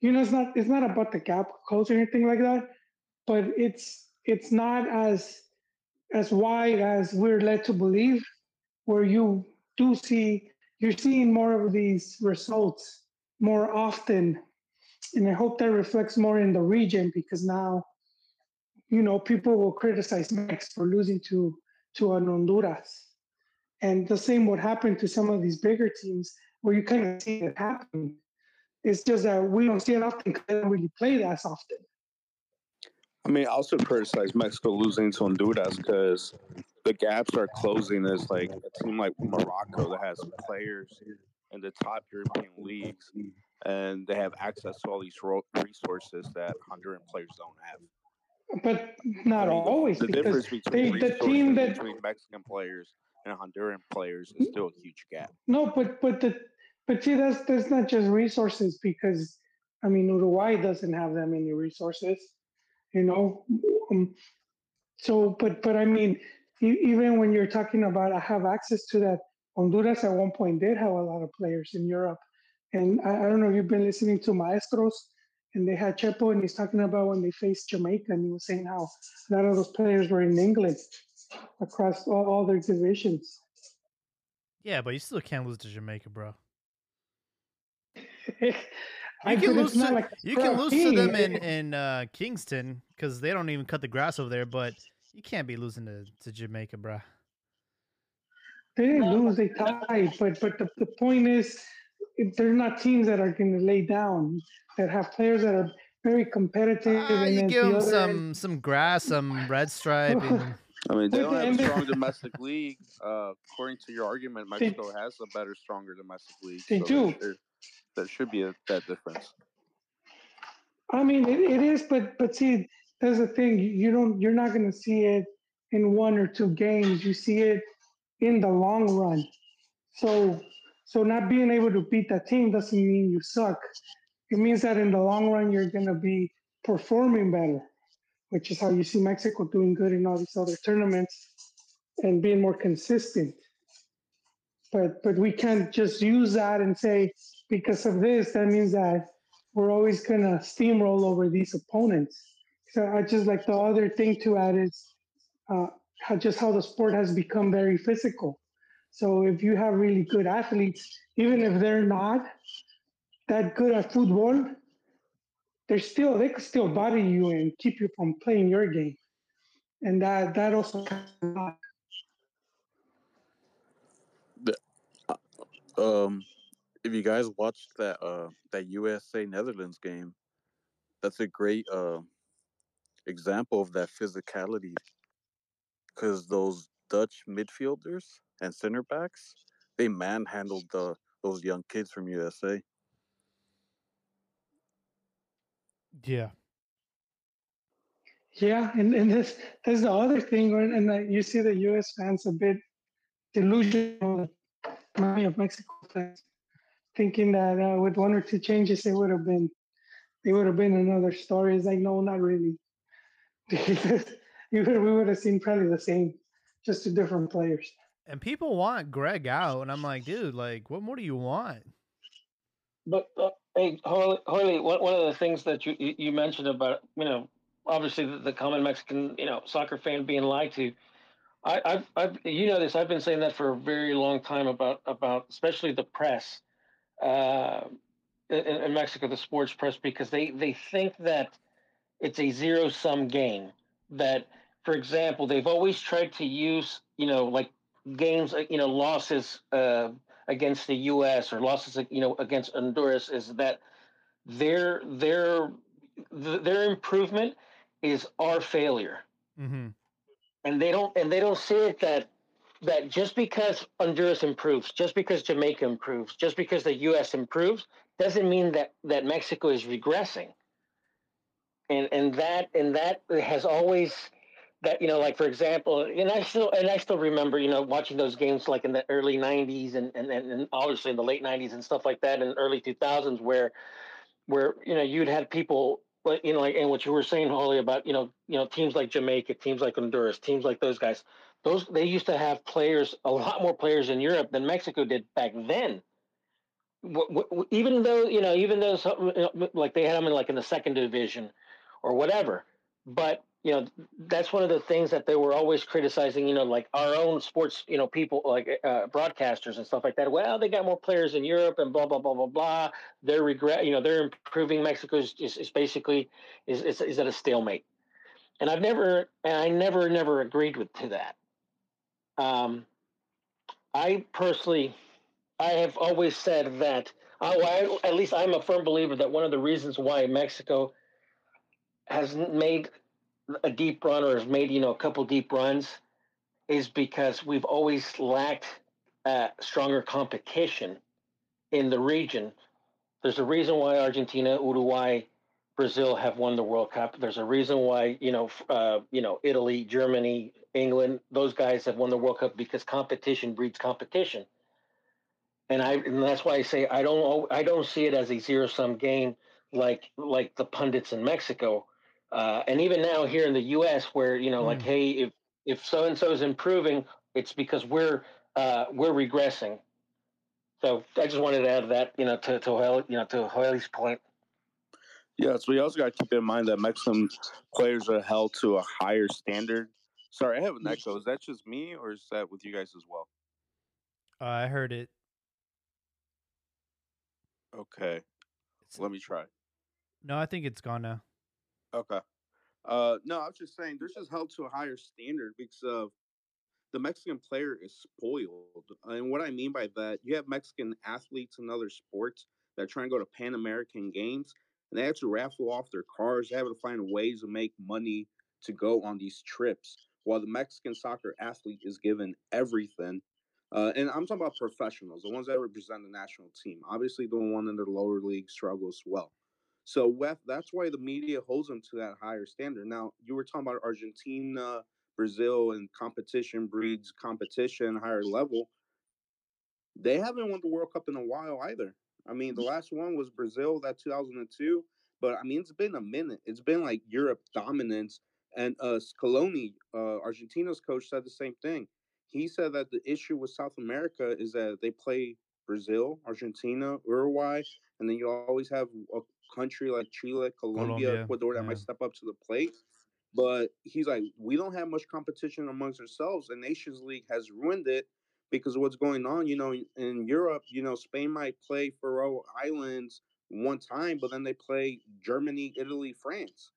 you know, it's not it's not about the gap close or anything like that, but it's it's not as as wide as we're led to believe. Where you do see you're seeing more of these results more often, and I hope that reflects more in the region because now you know, people will criticize Mex for losing to to an Honduras, and the same would happen to some of these bigger teams where you kind of see it happen. It's just that we don't see it often because they don't really play that often. I mean, I also criticize Mexico losing to Honduras because the gaps are closing. As like a team like Morocco that has players in the top European leagues, and they have access to all these resources that Honduran players don't have. But not I mean, always the because difference between they- the team that- between Mexican players and Honduran players is still a huge gap. no, but but the but see that's that's not just resources because I mean Uruguay doesn't have that many resources, you know. Um, so but but I mean even when you're talking about I have access to that, Honduras at one point did have a lot of players in Europe, and I, I don't know if you've been listening to Maestros. And they had Chepo, and he's talking about when they faced Jamaica, and he was saying how a lot of those players were in England across all, all their divisions. Yeah, but you still can't lose to Jamaica, bro. You can lose to, like you can lose to them in in uh, Kingston because they don't even cut the grass over there. But you can't be losing to, to Jamaica, bro. They didn't lose, they tied. But but the, the point is, it- they're not teams that are going to lay down. That have players that are very competitive. Ah, and you give the them other some some grass, some red stripe. And, I mean, they don't have a strong domestic league. Uh, according to your argument, They- Mexico has a better, stronger domestic league. They so do. There, there should be a, that difference. I mean, it, it is, but but see, that's the thing. You, you don't, you're not going to see it in one or two games. You see it in the long run. So so not being able to beat that team doesn't mean you suck. It means that in the long run you're going to be performing better, which is how you see Mexico doing good in all these other tournaments and being more consistent. But but we can't just use that and say because of this that means that we're always gonna steamroll over these opponents. So I just like the other thing to add is uh, how just how the sport has become very physical. So if you have really good athletes, even if they're not that good at football, they're still they could still body you and keep you from playing your game, and that that also. Um, if you guys watched that uh that USA Netherlands game, that's a great uh example of that physicality. Because those Dutch midfielders and center backs, they manhandled the those young kids from USA. yeah, Yeah, and, and this there's the other thing, when- and uh, you see the U.S. fans a bit delusional, many of Mexico fans, thinking that uh, with one or two changes it would have been, it would have been another story. It's like no, not really. you would, we would have seen probably the same, just to different players. And people want Greg out, and I'm like, dude, like, what more do you want? But uh, hey, Harley, Harley, one one of the things that you you you mentioned about you know obviously the, the common Mexican you know soccer fan being lied to. I, I've, I've, you know this. I've been saying that for a very long time about about especially the press, uh, in, in Mexico, the sports press, because they they think that it's a zero sum game. That, for example, they've always tried to use you know like games, uh, you know, losses uh, against the U.S. or losses, you know, against Honduras is that their their their improvement is our failure, Mm-hmm. and they don't and they don't see it that that just because Honduras improves, just because Jamaica improves, just because the U.S. improves, doesn't mean that that Mexico is regressing. And and that and that has always that you know like for example and i still and i still remember you know watching those games like in the early 90s and and, and, and obviously in the late 90s and stuff like that in early 2000s where where you know you'd had people like you know like and what you were saying Holly about you know you know teams like jamaica teams like honduras teams like those guys those they used to have players a lot more players in europe than mexico did back then. Even though you know even though like they had them in like in the second division or whatever but you know that's one of the things that they were always criticizing you know like our own sports you know people like uh, broadcasters and stuff like that. Well they got more players in europe and blah blah blah blah blah. They're regret you know they're improving. Mexico is, is, basically is, is is at a stalemate. And i've never and i never never agreed with to that. Um i personally i have always said that I, at least i'm a firm believer that one of the reasons why mexico has made a deep run or has made you know a couple deep runs is because we've always lacked uh, stronger competition in the region. There's a reason why Argentina, Uruguay, Brazil have won the World Cup. There's a reason why you know uh, you know Italy, Germany, England, those guys have won the World Cup because competition breeds competition. And I and that's why I say I don't I don't see it as a zero sum game like like the pundits in Mexico uh, and even now here in the U.S., where you know, like, Mm. hey, if if so and so is improving, it's because we're uh, we're regressing. So I just wanted to add that, you know, to to Joel, you know, to Joel's point. Yeah, so we also got to keep in mind that Mexican players are held to a higher standard. Sorry, I have an echo. Is that just me, or is that with you guys as well? Uh, I heard it. Okay, It's- let me try. No, I think it's gone now. Okay. Uh, no, I was just saying they're just held to a higher standard because of the Mexican player is spoiled. And what I mean by that, you have Mexican athletes in other sports that try and go to Pan American Games, and they have to raffle off their cars. They have to find ways to make money to go on these trips, while the Mexican soccer athlete is given everything. Uh, and I'm talking about professionals, the ones that represent the national team. Obviously, the one in the lower league struggles well. So that's why the media holds them to that higher standard. Now, you were talking about Argentina, Brazil, and competition breeds competition, higher level. They haven't won the World Cup in a while either. I mean, the last one was Brazil, that 2002. But I mean, it's been a minute. It's been like Europe dominance. And uh, Scaloni, uh, Argentina's coach, said the same thing. He said that the issue with South America is that they play Brazil, Argentina, Uruguay, and then you always have a country like Chile, Colombia, Colombia, Ecuador that yeah. might step up to the plate. But he's like, we don't have much competition amongst ourselves, and Nations League has ruined it because of what's going on. You know, in Europe, you know, Spain might play Faroe Islands one time, but then they play Germany, Italy, France.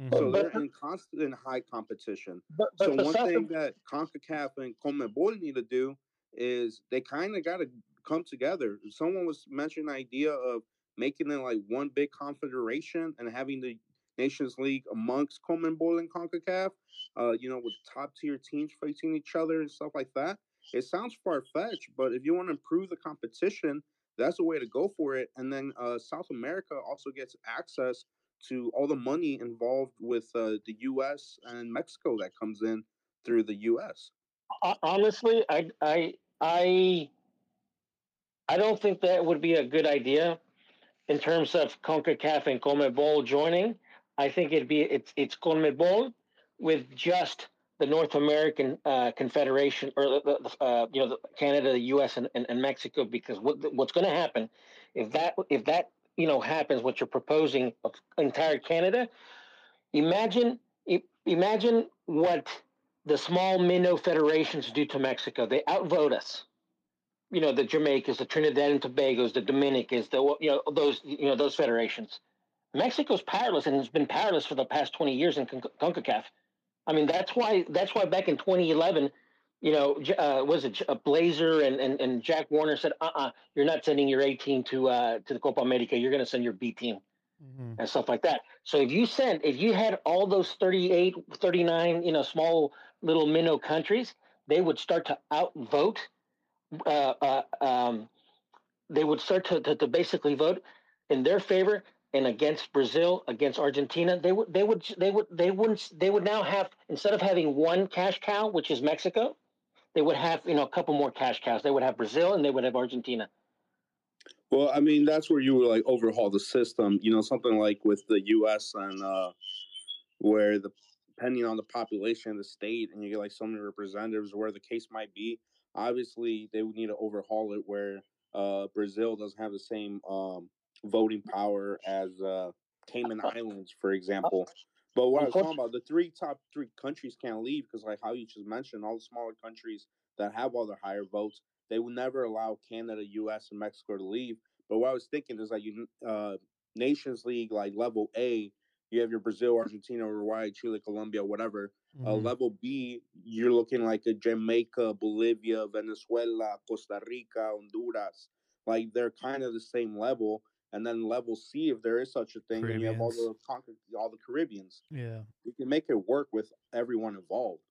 Mhm. So they're in constant high competition. But, but So one South thing that CONCACAF and CONMEBOL need to do is they kind of got to come together. Someone was mentioning the idea of making it like one big confederation and having the Nations League amongst CONMEBOL and CONCACAF, uh, you know, with top tier teams facing each other and stuff like that. It sounds far fetched, but if you want to improve the competition, that's the way to go for it. And then uh, South America also gets access to all the money involved with uh, the U.S. and Mexico that comes in through the U.S. Honestly, I I I I don't think that would be a good idea in terms of CONCACAF and CONMEBOL joining. I think it'd be it's it's CONMEBOL with just the North American uh, Confederation or the, uh, you know the Canada, the U.S. and, and, and Mexico because what what's going to happen if that if that you know happens what you're proposing of entire Canada imagine imagine what the small minnow federations do to Mexico they outvote us you know the Jamaicas the Trinidad and Tobago's the Dominicans the you know those you know those federations Mexico's powerless and has been powerless for the past 20 years in CONCACAF I mean, that's why that's why back in 2011, you know, uh, was it a Blazer and, and, and Jack Warner said, uh uh-uh, uh, you are not sending your A team to uh, to the Copa America. You're going to send your B team mm-hmm. and stuff like that. So if you sent, if you had all those 38, 39, you know, small little minnow countries, they would start to outvote. Uh, uh, um, they would start to, to, to basically vote in their favor and against Brazil, against Argentina, they would they would they would they wouldn't they would now have instead of having one cash cow, which is Mexico, they would have you know a couple more cash cows. They would have Brazil and they would have Argentina. Well, I mean that's where you would like overhaul the system. You know, something like with the U.S. and uh, where the depending on the population of the state, and you get like so many representatives, where the case might be. Obviously, they would need to overhaul it where uh, Brazil doesn't have the same um, voting power as uh, Cayman Islands, for example. But what I was talking about, the three top three countries can't leave because, like how you just mentioned, all the smaller countries that have all the higher votes, they will never allow Canada, U.S., and Mexico to leave. But what I was thinking is like you, uh, Nations League, like level A, you have your Brazil, Argentina, Uruguay, Chile, Colombia, whatever. Uh, mm-hmm. Uh, level B, you're looking like a Jamaica, Bolivia, Venezuela, Costa Rica, Honduras. Like they're kind of the same level and then level C, if there is such a thing, and you have all the all the Caribbeans. Yeah, you can make it work with everyone involved.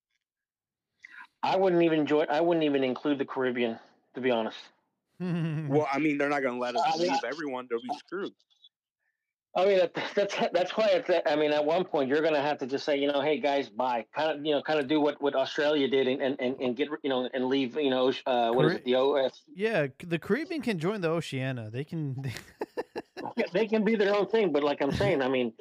I wouldn't even enjoy. I wouldn't even include the Caribbean, to be honest. well, I mean, they're not going to let us leave everyone; they'll be screwed. I mean, that's that's why. I mean, at one point, you're going to have to just say, you know, hey guys, bye. Kind of, you know, kind of do what, what Australia did and, and, and get, you know, and leave, you know, uh, what Car- is it, the OS? Yeah, the Caribbean can join the Oceania. They can. they can be their own thing, but like I'm saying, I mean,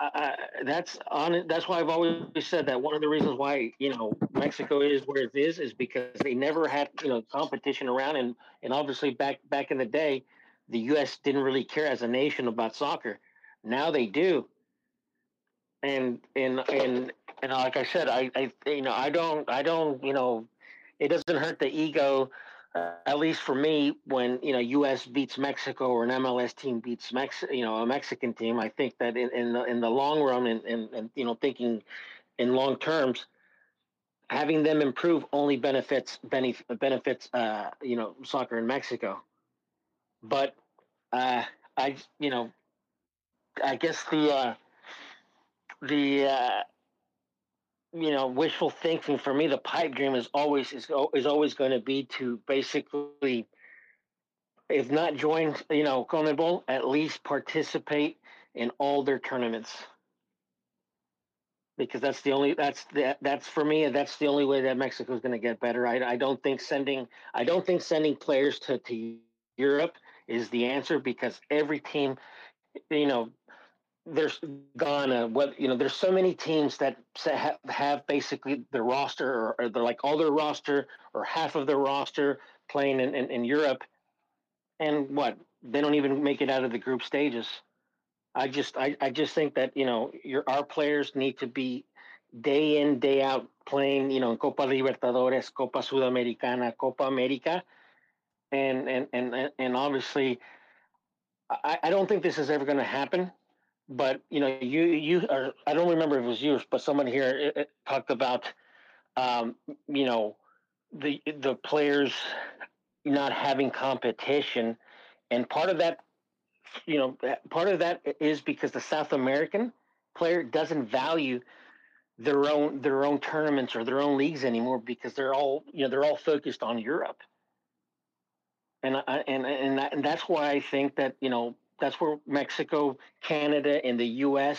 I, I, that's on. That's why I've always said that one of the reasons why you know Mexico is where it is is because they never had you know competition around, and and obviously back back in the day the U.S. didn't really care as a nation about soccer. Now they do, and and and and like I said, I, I you know I don't I don't you know it doesn't hurt the ego. Uh, at least for me, when you know U.S. beats Mexico or an MLS team beats Mex, you know a Mexican team, I think that in, in the in the long run and, and, and you know thinking in long terms, having them improve only benefits benefits uh, you know soccer in Mexico. But uh, I, you know, I guess the uh, the uh, you know wishful thinking for me, the pipe dream is always is is always going to be to basically, if not join, you know, CONMEBOL, at least participate in all their tournaments because that's the only that's the, that's for me that's the only way that Mexico is going to get better. I, I don't think sending I don't think sending players to to Europe is the answer because every team, you know, there's Ghana. Uh, what you know, there's so many teams that have, have basically their roster, or, or, they're like all their roster or half of their roster playing in, in, in Europe, and what they don't even make it out of the group stages. I just I, I just think that you know your our players need to be day in day out playing you know Copa Libertadores, Copa Sudamericana, Copa America, and and and and obviously, I, I don't think this is ever going to happen. But you know, you you are I don't remember if it was you, but someone here uh, uh, talked about, um, you know, the the players not having competition, and part of that, you know, part of that is because the South American player doesn't value their own their own tournaments or their own leagues anymore because they're all you know they're all focused on Europe and I, and and, and that's why I think that you know that's where Mexico, Canada, and the U.S.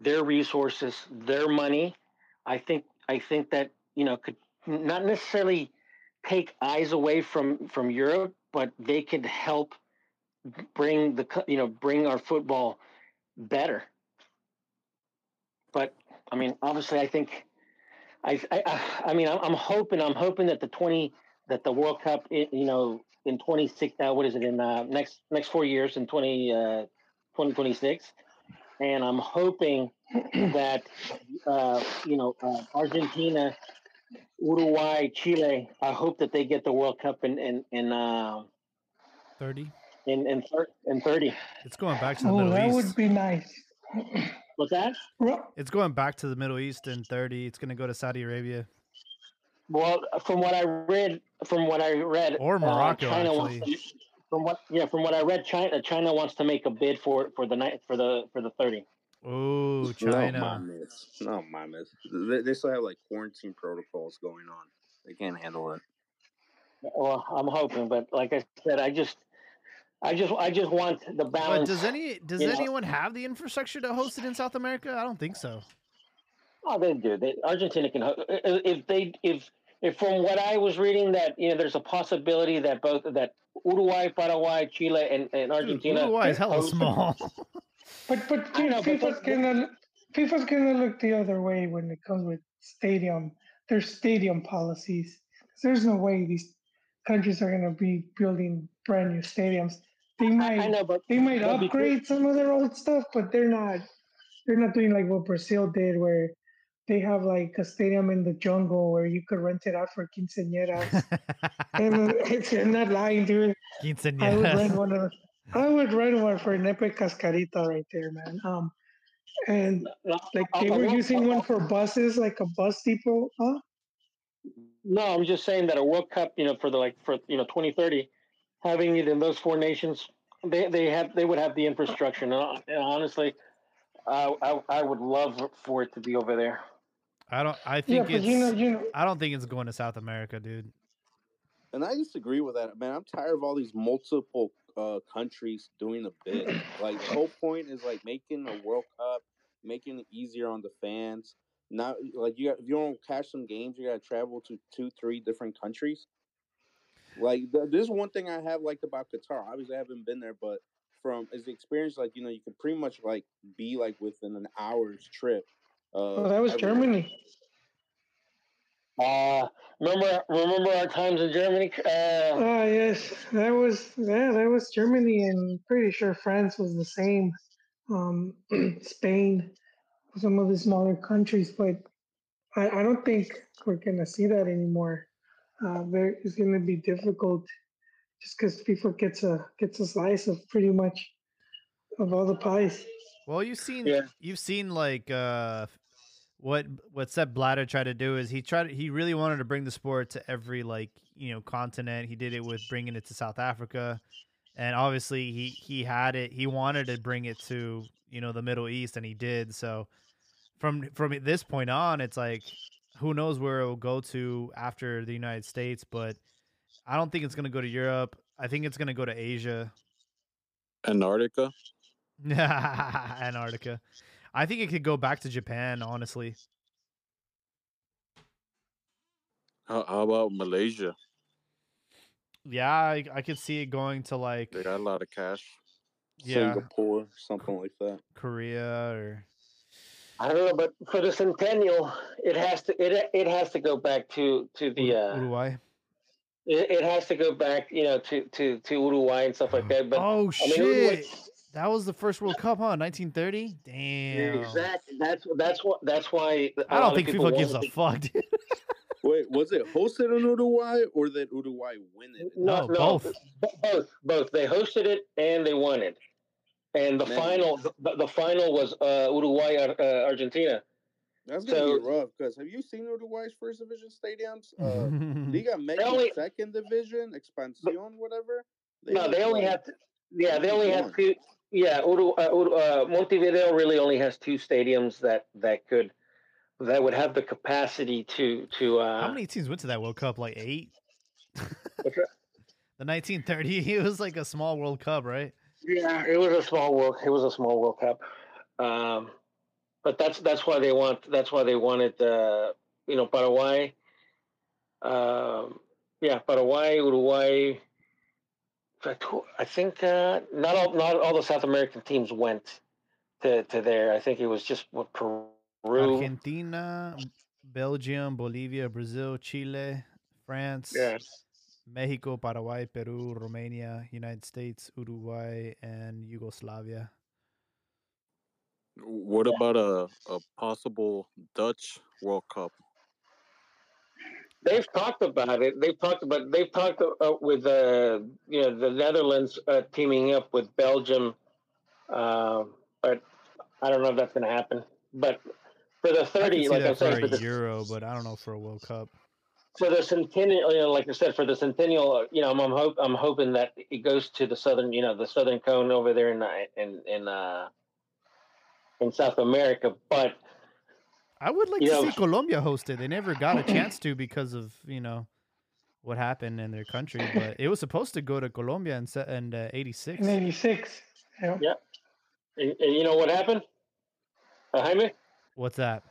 their resources, their money, I think I think that you know could not necessarily take eyes away from from Europe, but they could help bring the you know bring our football better. But I mean, obviously, I think I, I, I mean, I'm, I'm hoping, I'm hoping that the 20, that the World Cup, you know, in 26, uh, what is it in uh, next next four years in 20, uh, 2026, and I'm hoping that uh, you know uh, Argentina, Uruguay, Chile. I hope that they get the World Cup in in in uh, 30. in in, thir- in 30. It's going back to the Oh, Middle that East. would be nice. What's that? It's going back to the Middle East in 30. It's going to go to Saudi Arabia. Well, from what I read, from what I read, Or uh, Morocco, China wants to, from what yeah, from what I read, China China wants to make a bid for for the night for the for the 30. Oh, No China. mames. No mames. They, they still have like quarantine protocols going on. They can't handle it. Well, I'm hoping, but like I said, I just, I just, I just want the balance. But does any does you know- anyone have the infrastructure to host it in South America? I don't think so. Oh, they do. They, Argentina can ho- if they if if from what I was reading that you know there's a possibility that both that Uruguay, Paraguay, Chile, and, and Dude, Argentina. Uruguay is hella host- small. But but I know, but FIFA's that- gonna FIFA's gonna look the other way when it comes with stadium. Their stadium policies. There's no way these countries are gonna be building brand new stadiums. They might I know, but they might but because- upgrade some of their old stuff, but they're not they're not doing like what Brazil did where they have like a stadium in the jungle where you could rent it out for quinceañeras. and uh, it's, I'm not lying, dude. Quinceañeras. I would rent one of I would rent one for Nepe Cascarita right there, man. Um, and like they were using one for buses, like a bus depot. Huh? No, I'm just saying that a World Cup, you know, for the like for you know 2030, having it in those four nations, they they have they would have the infrastructure. And, and honestly, I, I I would love for it to be over there. I don't. I think but it's. you know, you know, I don't think it's going to South America, dude. And I disagree with that, man. I'm tired of all these multiple uh, countries doing a bid. like the whole point is like making a World Cup, making it easier on the fans. Not like you got if you want to catch some games, you got to travel to two, three different countries. Like th- this is one thing I have liked about Qatar. Obviously, I haven't been there, but from is the experience like you know you could pretty much like be like within an hour's trip. Uh, oh, that was everywhere. Germany. Uh, remember remember our times in Germany? Uh, Ah, yes, that was yeah, that was Germany, and pretty sure France was the same. Um, Spain, some of the smaller countries, but I, I don't think we're gonna see that anymore. Uh, there it's gonna be difficult, just because FIFA gets a gets a slice of pretty much of all the pies. Well, you've seen Yeah. you've seen like uh what what Sepp Blatter tried to do is he tried he really wanted to bring the sport to every like you know continent. He did it with bringing it to South Africa, and obviously he he had it. He wanted to bring it to you know the Middle East, and he did. So from from this point on, it's like who knows where it will go to after the United States, but I don't think it's gonna go to Europe. I think it's gonna go to Asia. Antarctica. Antarctica. I think it could go back to Japan, honestly. How, how about Malaysia? Yeah, I, I could see it going to like They got a lot of cash. yeah, Singapore, something like that. Korea or I don't know, but for the centennial, it has to it it has to go back to to the uh, Uruguay. it, it has to go back, you know, to to to Uruguay and stuff like that. But oh I mean, shit. Uruguay, That was the first World Cup, huh? 1930? Damn. exactly. That's that's what that's why. I don't think FIFA gives a fuck, dude. Wait, was it hosted in Uruguay or did Uruguay win it? No, No, no, both. both, both. They hosted it and they won it. And the Man. final, the, the final was uh, Uruguay, uh, Argentina. That's gonna So- be rough because have you seen Uruguay's first division stadiums? Uh, Liga MX only- second division, Expansión, whatever. no, they only like, have, to, yeah, they only have two. Yeah, Uru, uh, Uru, uh, Montevideo really only has two stadiums that that could that would have the capacity to to. Uh, How many teams went to that World Cup? Like eight? The 1930, it was like a small World Cup, right? Yeah, it was a small world. It was a small World Cup, um, but that's that's why they want. That's why they wanted. Uh, you know, Paraguay. Um, yeah, Paraguay, Uruguay. In fact, who- I think uh, not all not all the South American teams went to, to there. I think it was just what Peru. Argentina, Belgium, Bolivia, Brazil, Chile, France, Yes. Mexico, Paraguay, Peru, Romania, United States, Uruguay, and Yugoslavia. What about a, a possible Dutch World Cup? They've talked about it. They've talked about. They've talked uh, with uh, you know the Netherlands uh, teaming up with Belgium, uh, but I don't know if that's going to happen. But for the thirty, see like I said, for the, Euro, but I don't know for a World Cup. for the centennial, you know, like I said, for the centennial, uh, you know, I'm, I'm hope I'm hoping that it goes to the southern, you know, the southern cone over there in uh, in in uh, in South America. But I would like You to know- see Colombia hosted. They never got a chance to because of you know what happened in their country. But it was supposed to go to Colombia in se- in uh, '86. In '86. Yeah. Yeah. and, and you know what happened, uh, Jaime? What's that?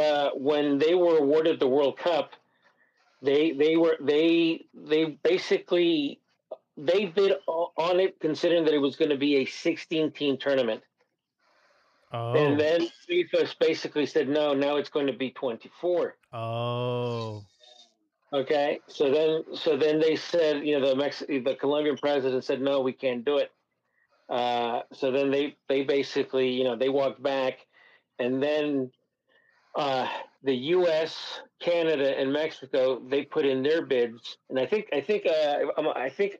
uh, when they were awarded the World Cup, they they were they they basically they bid o- on it considering that it was going to be a 16 team tournament, Oh, and then FIFA basically said no, now it's going to be 24. oh, Okay, so then so then they said you know the Mex- the Colombian president said no, we can't do it. Uh, so then they they basically you know they walked back, and then uh, the U.S., Canada, and Mexico they put in their bids, and I think I think uh, I'm- I think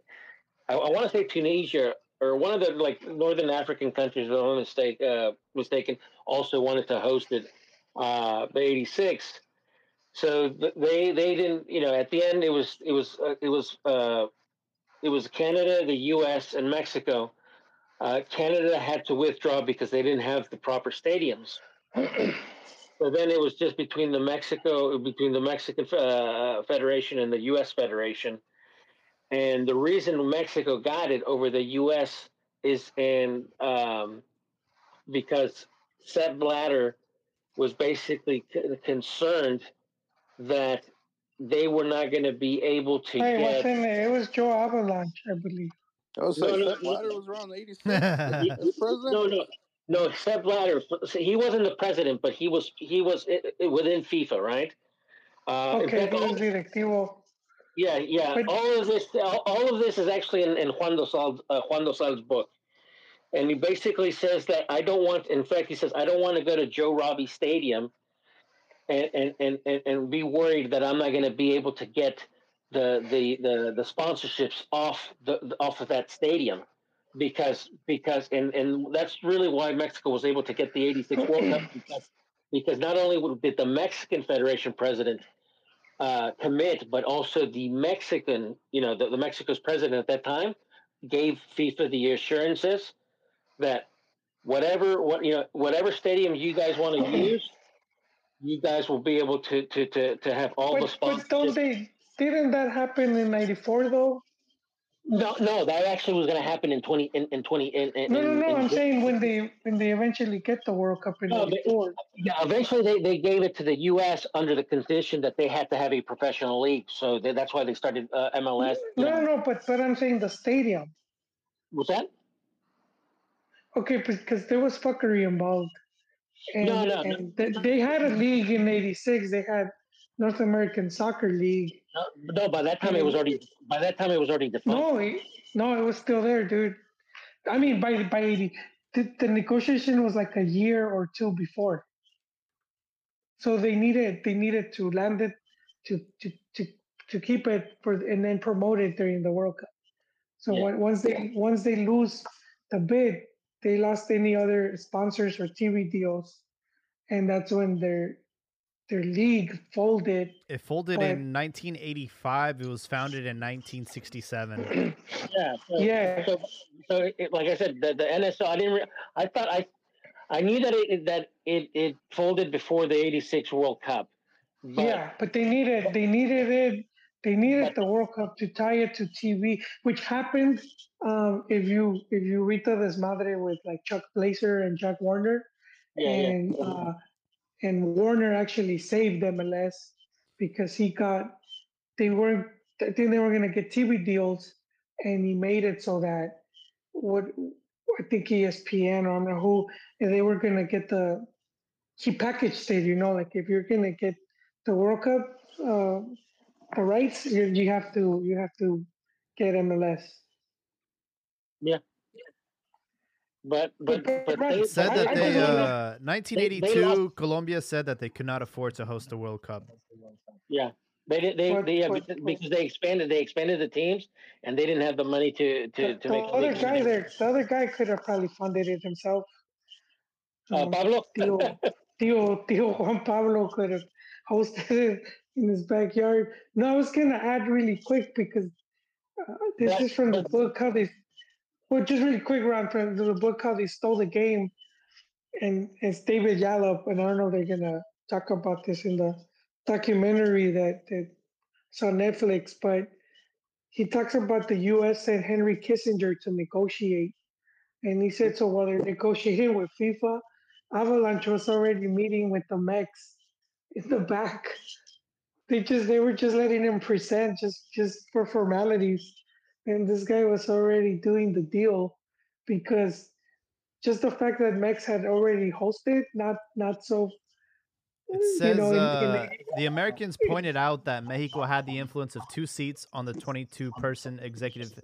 I, I want to say Tunisia or one of the like northern African countries, if I'm mistake uh, mistaken, also wanted to host it, uh, the '86. So they they didn't you know at the end it was it was uh, it was uh, it was Canada, the U.S. and Mexico. Uh, Canada had to withdraw because they didn't have the proper stadiums. so then it was just between the Mexico between the Mexican uh, Federation and the U.S. Federation. And the reason Mexico got it over the U.S. is in um, because Sepp Blatter was basically c- concerned that they were not going to be able to Hey, get. wasn't it? It was João Havelange, I believe. I was No, like, no, Sepp no. Blatter was around '86. oh. His president? No, no, no. Sepp Blatter. He wasn't the president, but he was. He was i- i- within FIFA, right? Uh, Okay, fact, he was all- directivo. Yeah, yeah. But- all of this, all, of this is actually in, in Juan Dosal's uh, Juan Dosal's book, and he basically says that I don't want. In fact, he says I don't want to go to Joe Robbie Stadium, and and and and, and be worried that I'm not going to be able to get the the the, the sponsorships off the off of that stadium because because and and that's really why Mexico was able to get the 86 World Cup because, because not only did the Mexican Federation president uh, commit, but also the Mexican, you know, the, the Mexico's president at that time gave FIFA the assurances that whatever what you know whatever stadium you guys want to use, you guys will be able to to to, to have all the But, but don't they? Didn't that happen in '94 though? No, no, that actually was going to happen in twenty in, in twenty in, in No, no, no. in- I'm saying when they when they eventually get the World Cup in No, but- '94. Yeah, eventually they, they gave it to the U.S. under the condition that they had to have a professional league. So they, that's why they started uh, MLS. No, no, no. But but I'm saying the stadium. Was that? Okay, because there was fuckery involved. And, No, no, no. they, they had a league in '86. They had North American Soccer League. No, no, by that time it was already by that time it was already defunct. No, it, no, it was still there, dude. I mean, by by '80, the, the negotiation was like a year or two before. So they needed they needed to land it to to to to keep it for and then promote it during the World Cup. So Yeah. when, once they once they lose the bid, they lost any other sponsors or TV deals, and that's when their their league folded. It folded But- in 1985. It was founded in 1967. Yeah. So, Yeah. So, so it, like I said, the, the NSO. I didn't. Re- I thought I, I knew that it that it, it folded before the '86 World Cup. But, yeah, but they needed they needed it. They needed the World Cup to tie it to TV, which happened. Um, if you if you read the Desmadre with like Chuck Blazer and Jack Warner, Yeah. yeah. and uh, and Warner actually saved MLS because he got they weren't I think they were gonna get TV deals, and he made it so that what I think ESPN or I don't know who and they were gonna get the he packaged it. You know, like if you're gonna get the World Cup uh, the rights, you, have to you have to get MLS. But but but they, said I- that I they, don't uh, 1982, lost- Colombia said that they could not afford to host the World Cup. yeah. They did. They, they yeah, because, because they expanded. They expanded the teams, and they didn't have the money to to, The, to the make. other guy there, the other guy could have probably funded it himself. Uh, Um, Pablo. Tio, Tio, Tio Juan Pablo could have hosted it in his backyard. No, I was gonna add really quick because uh, this But- is from the but- book how they. Well, just really quick, Ron, from the book called they stole the game, and it's David Yallop, and I don't know if they're gonna talk about this in the documentary that that's on Netflix, but he talks about the U.S. and Henry Kissinger to negotiate, and he said so while they're negotiating with FIFA, Havelange was already meeting with the Mex in the back. They just they were just letting him present just just for formalities, and this guy was already doing the deal because just the fact that Mex had already hosted, not not so. It you says know, in- in uh, the Americans pointed out that Mexico had the influence of two seats on the 22 person executive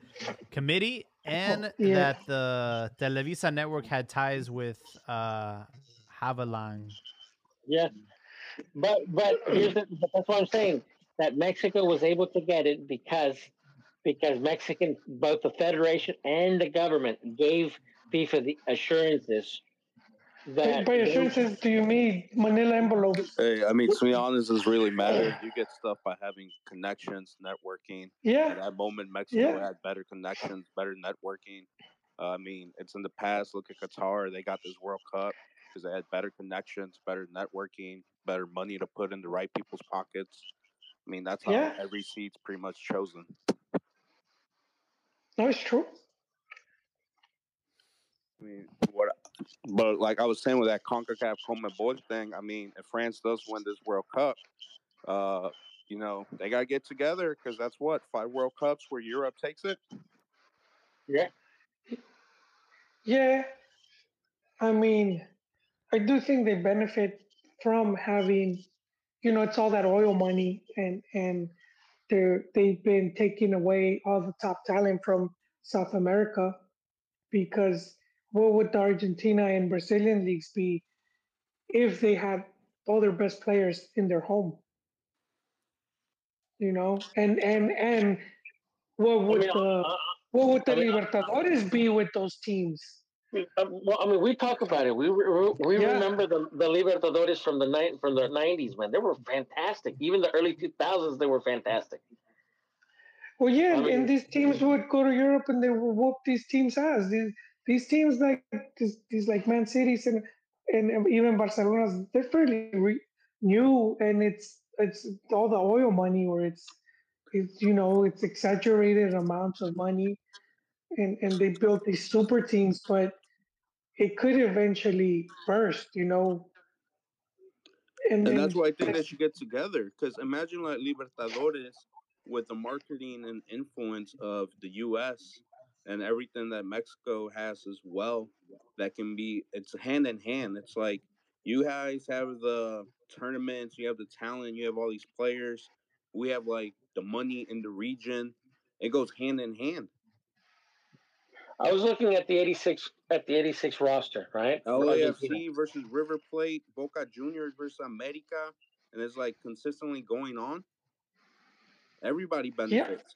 committee and yeah. that the Televisa network had ties with uh, Havelange. Yeah, but but here's the, but that's what I'm saying. That Mexico was able to get it because because Mexican both the federation and the government gave FIFA the assurances that By assurances, do you mean Manila envelopes? Hey, I mean, to be honest, it's really matter. You get stuff by having connections, networking. Yeah. At Yeah, that moment, Mexico Yeah. had better connections, better networking. Uh, I mean, it's in the past. Look at Qatar; they got this World Cup because they had better connections, better networking, better money to put in the right people's pockets. I mean, that's how Yeah. every seat's pretty much chosen. No, it's true. I mean, what? But like I was saying with that Concacaf CONMEBOL thing, I mean, if France does win this World Cup, uh, you know, they gotta get together because that's what five World Cups where Europe takes it. yeah Yeah, I mean, I do think they benefit from having, you know, it's all that oil money, and and they're they've been taking away all the top talent from South America, because what would the Argentina and Brazilian leagues be if they had all their best players in their home? You know, and and and what would the uh, what would the Libertadores be with those teams? Uh, well, I mean, we talk about it. We we, we Yeah. remember the the Libertadores from the night from the '90s, man. They were fantastic. Even the early 2000s, they were fantastic. Well, yeah, I and- mean- and these teams would go to Europe and they would whoop these teams' ass. These these teams like these, these like Man Cities and and even Barcelona's they're fairly re- new, and it's it's all the oil money, or it's it's you know it's exaggerated amounts of money, and and they built these super teams, but it could eventually burst, you know. And, And that's why I think they should get together. Because imagine like Libertadores with the marketing and influence of the U.S. and everything that Mexico has as well. That can be it's hand in hand. It's like you guys have the tournaments, you have the talent, you have all these players. We have like the money in the region. It goes hand in hand. I was looking at the '86 at the '86 roster, right? for Argentina. LAFC versus River Plate, Boca Juniors versus America, and it's like consistently going on. Everybody benefits.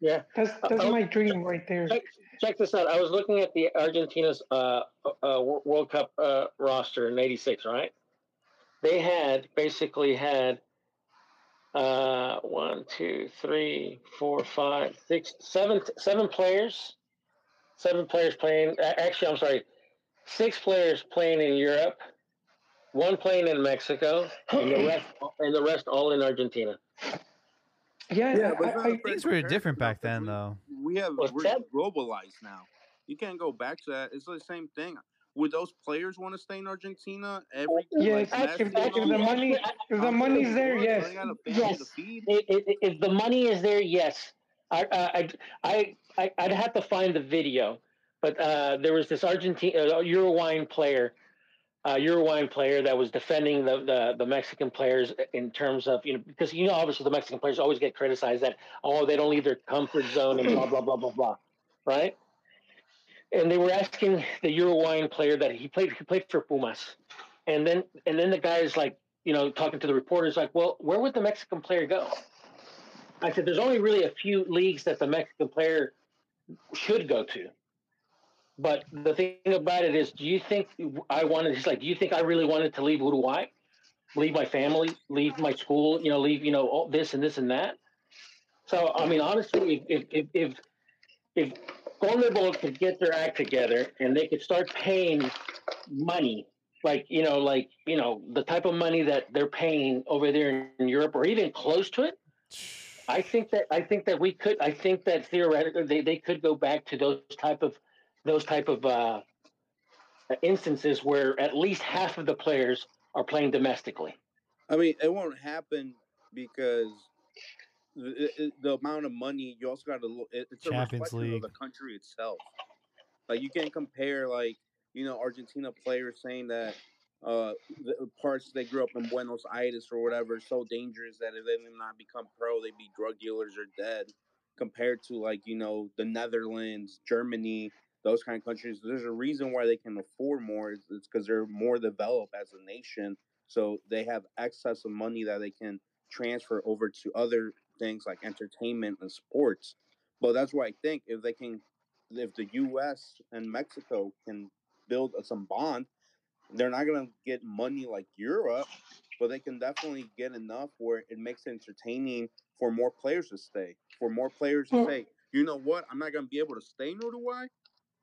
Yeah. that's that's Uh, my dream right there. Check, check this out. I was looking at the Argentina's uh, uh, World Cup uh, roster in '86, right? They had basically had uh, one, two, three, four, five, six, seven, seven players. Seven players playing. Actually, I'm sorry, six players playing in Europe, one playing in Mexico, and the rest, and the rest all in Argentina. Yeah, Yeah, but I- it's not I- a fair Things were different back then, we- though. We have What's we're that? globalized now. You can't go back to that. It's the same thing. Would those players want to stay in Argentina? Every Yes, like, if- Messi if the money- if the Of money's there, course, yes. They got a family Yes. If, if, if the money is there, yes. I, I, I, I, I'd have to find the video, but uh, there was this Argentine, uh, Uruguayan player. uh, Uruguayan player that was defending the, the the Mexican players in terms of you know because you know obviously the Mexican players always get criticized that oh they don't leave their comfort zone and blah blah blah blah blah, right? And they were asking the Uruguayan player that he played he played for Pumas, and then and then the guy is like you know talking to the reporters like well where would the Mexican player go? I said there's only really a few leagues that the Mexican player should go to. But the thing about it is, do you think I wanted? He's like, do you think I really wanted to leave Uruguay, leave my family, leave my school, you know, leave you know all this and this and that? So I mean, honestly, if if if if Conmebol could get their act together and they could start paying money, like you know, like you know, the type of money that they're paying over there in Europe, or even close to it, I think that I think that we could. I think that theoretically they, they could go back to those type of those type of uh, instances where at least half of the players are playing domestically. I mean, it won't happen because the, it- the amount of money you also got to look. it- It's a Champions reflection League. of the country itself. Like you can't compare like you know Argentina players saying that uh the parts they grew up in Buenos Aires or whatever so dangerous that if they did not become pro, they'd be drug dealers or dead. Compared to like you know the Netherlands, Germany, those kind of countries, there's a reason why they can afford more. It's because they're more developed as a nation, so they have excess of money that they can transfer over to other things like entertainment and sports. But that's why I think if they can, if the U.S. and Mexico can build some bond, they're not gonna get money like Europe, but they can definitely get enough where it makes it entertaining for more players to stay, for more players to say, you know what, I'm not gonna be able to stay in Uruguay,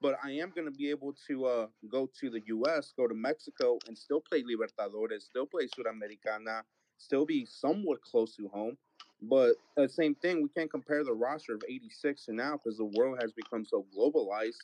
but I am gonna be able to uh, go to the U.S., go to Mexico, and still play Libertadores, still play Sudamericana, still be somewhat close to home. But the same thing, we can't compare the roster of '86 to now because the world has become so globalized.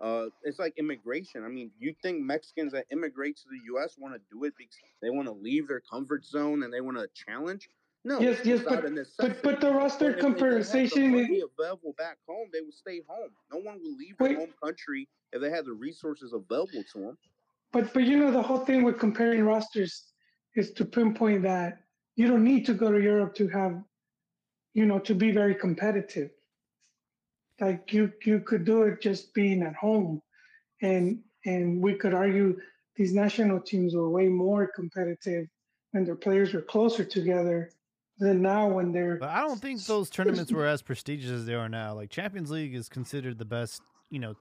Uh, it's like immigration. I mean, you think Mexicans that immigrate to the U.S. want to do it because they want to leave their comfort zone and they want to challenge? No, Yes, yes, just but- But but the roster But if- if they had the conversation is available back home, they would stay home. No one would leave their home country if they had the resources available to them. But but you know the whole thing with comparing rosters is to pinpoint that you don't need to go to Europe to have, you know, to be very competitive. Like you you could do it just being at home, and and we could argue these national teams were way more competitive when their players were closer together than now when they're. But I don't think those tournaments were as prestigious as they are now. Like Champions League is considered the best, you know,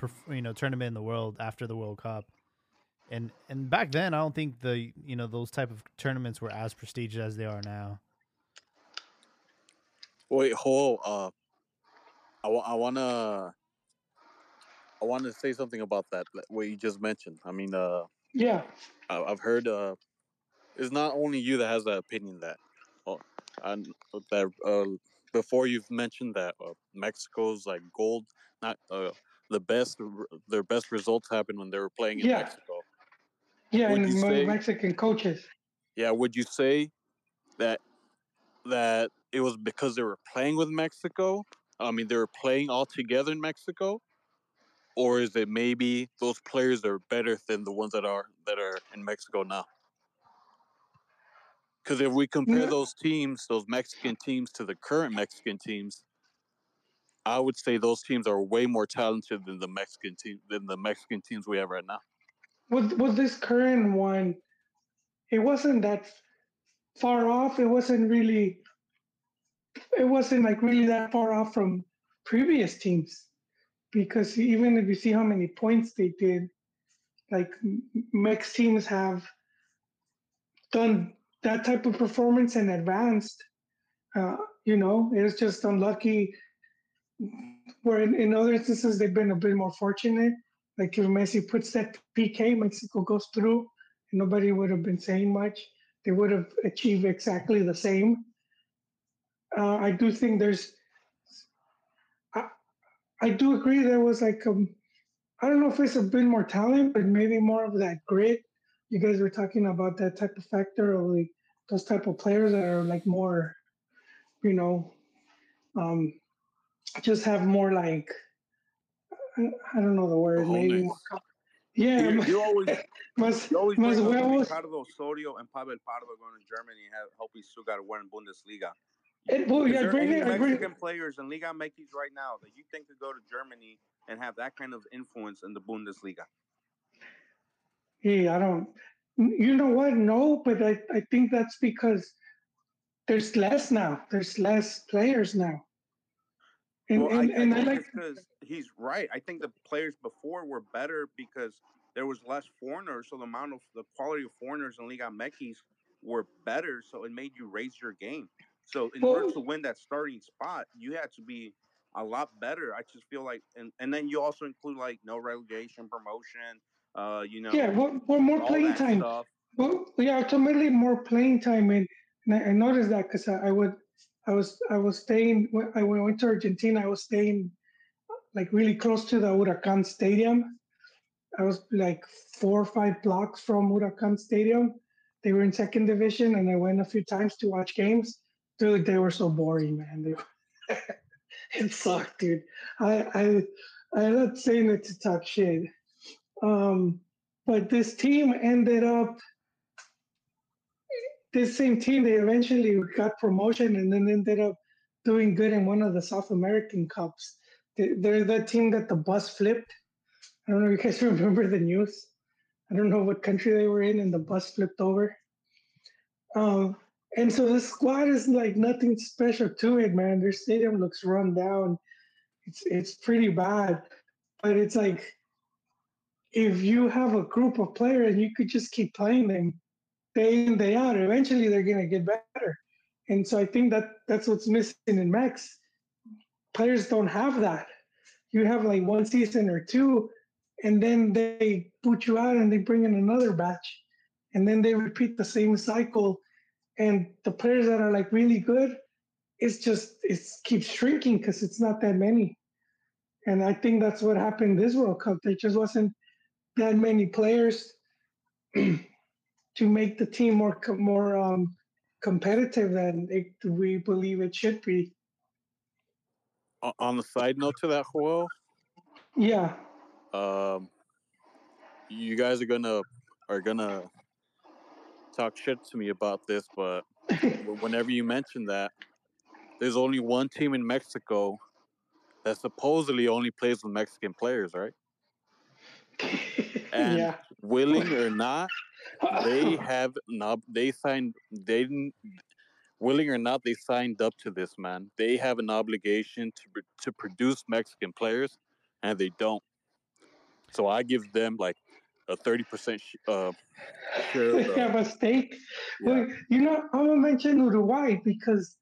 perf- you know, tournament in the world after the World Cup. And and back then, I don't think the you know those type of tournaments were as prestigious as they are now. Wait, hold. Uh, I, I wanna, I want to say something about that. What you just mentioned. I mean, uh, Yeah, I- I've heard. Uh, it's not only you that has that opinion that, oh, and that uh, before you've mentioned that uh, Mexico's like gold, not uh, the best. Their best results happened when they were playing in Yeah. Mexico. yeah, Would and say- Mexican coaches. Yeah, would you say that that it was because they were playing with Mexico? I mean, they're playing all together in Mexico, or is it maybe those players are better than the ones that are that are in Mexico now? Because if we compare Yeah. those teams, those Mexican teams, to the current Mexican teams, I would say those teams are way more talented than the Mexican team than the Mexican teams we have right now. with with this current one, it wasn't that far off. It wasn't really. It wasn't like really that far off from previous teams, because even if you see how many points they did, like Mex teams have done that type of performance and advanced. Uh, you know, it's just unlucky. Where in, in other instances they've been a bit more fortunate. Like if Messi puts that PK, Mexico goes through, and nobody would have been saying much. They would have achieved exactly the same. Uh, I do think there's. I, I do agree there was like um, I don't know if it's a bit more talent, but maybe more of that grit. You guys were talking about that type of factor of like those type of players that are like more, you know, um, just have more like I, I don't know the word. Maybe more, Yeah, You, you always you always bring huevos. Ricardo Osorio and Pavel Pardo going to Germany and hoping Stuttgart win Bundesliga. Well, Is yeah, bring any it, I bring, Mexican players in Liga MX right now that you think could go to Germany and have that kind of influence in the Bundesliga? Hey, I don't. You know what? No, but I, I think that's because there's less now. There's less players now. And well, and, I, I and I think like because he's right. I think the players before were better because there was less foreigners, so the amount of the quality of foreigners in Liga MX were better, so it made you raise your game. So in order to win that starting spot, you had to be a lot better. I just feel like, and and then you also include like no relegation, promotion, uh, you know, yeah, well, well more playing time. stuff. Well, yeah, ultimately more playing time, and, and I, I noticed that because I, I would, I was, I was staying when I when I went to Argentina. I was staying like really close to the Huracan Stadium. I was like four or five blocks from Huracan Stadium. They were in second division, and I went a few times to watch games. Dude, they were so boring, man. They, it sucked, dude. I, I, I'm not saying it to talk shit. Um, but this team ended up this same team they eventually got promotion and then ended up doing good in one of the south american cups They- they're the team that the bus flipped i don't know if you guys remember the news i don't know what country they were in and the bus flipped over um, and so the squad is like nothing special to it man. Their stadium looks run down. It's it's pretty bad. But it's like if you have a group of players and you could just keep playing them day in day out eventually they're to get better. And so i think that that's what's missing in max players don't have that. You have like one season or two and then they put you out and they bring in another batch and then they repeat the same cycle and the players that are like really good it's just it keeps shrinking because it's not that many. And i think that's what happened this world cup. There just wasn't that many players to make the team more more um, competitive than it, we believe it should be. On the side note to that, Joel, Yeah, um, you guys are gonna are gonna talk shit to me about this, but whenever you mention that, there's only one team in Mexico that supposedly only plays with Mexican players, right? And yeah. willing or not, they have not. They signed. They didn't. Willing or not, they signed up to this man. They have an obligation to to produce Mexican players, and they don't. So I give them like a thirty percent sh- uh, share of have a stake. Yeah. Well, you know, I'm gonna mention Uruguay because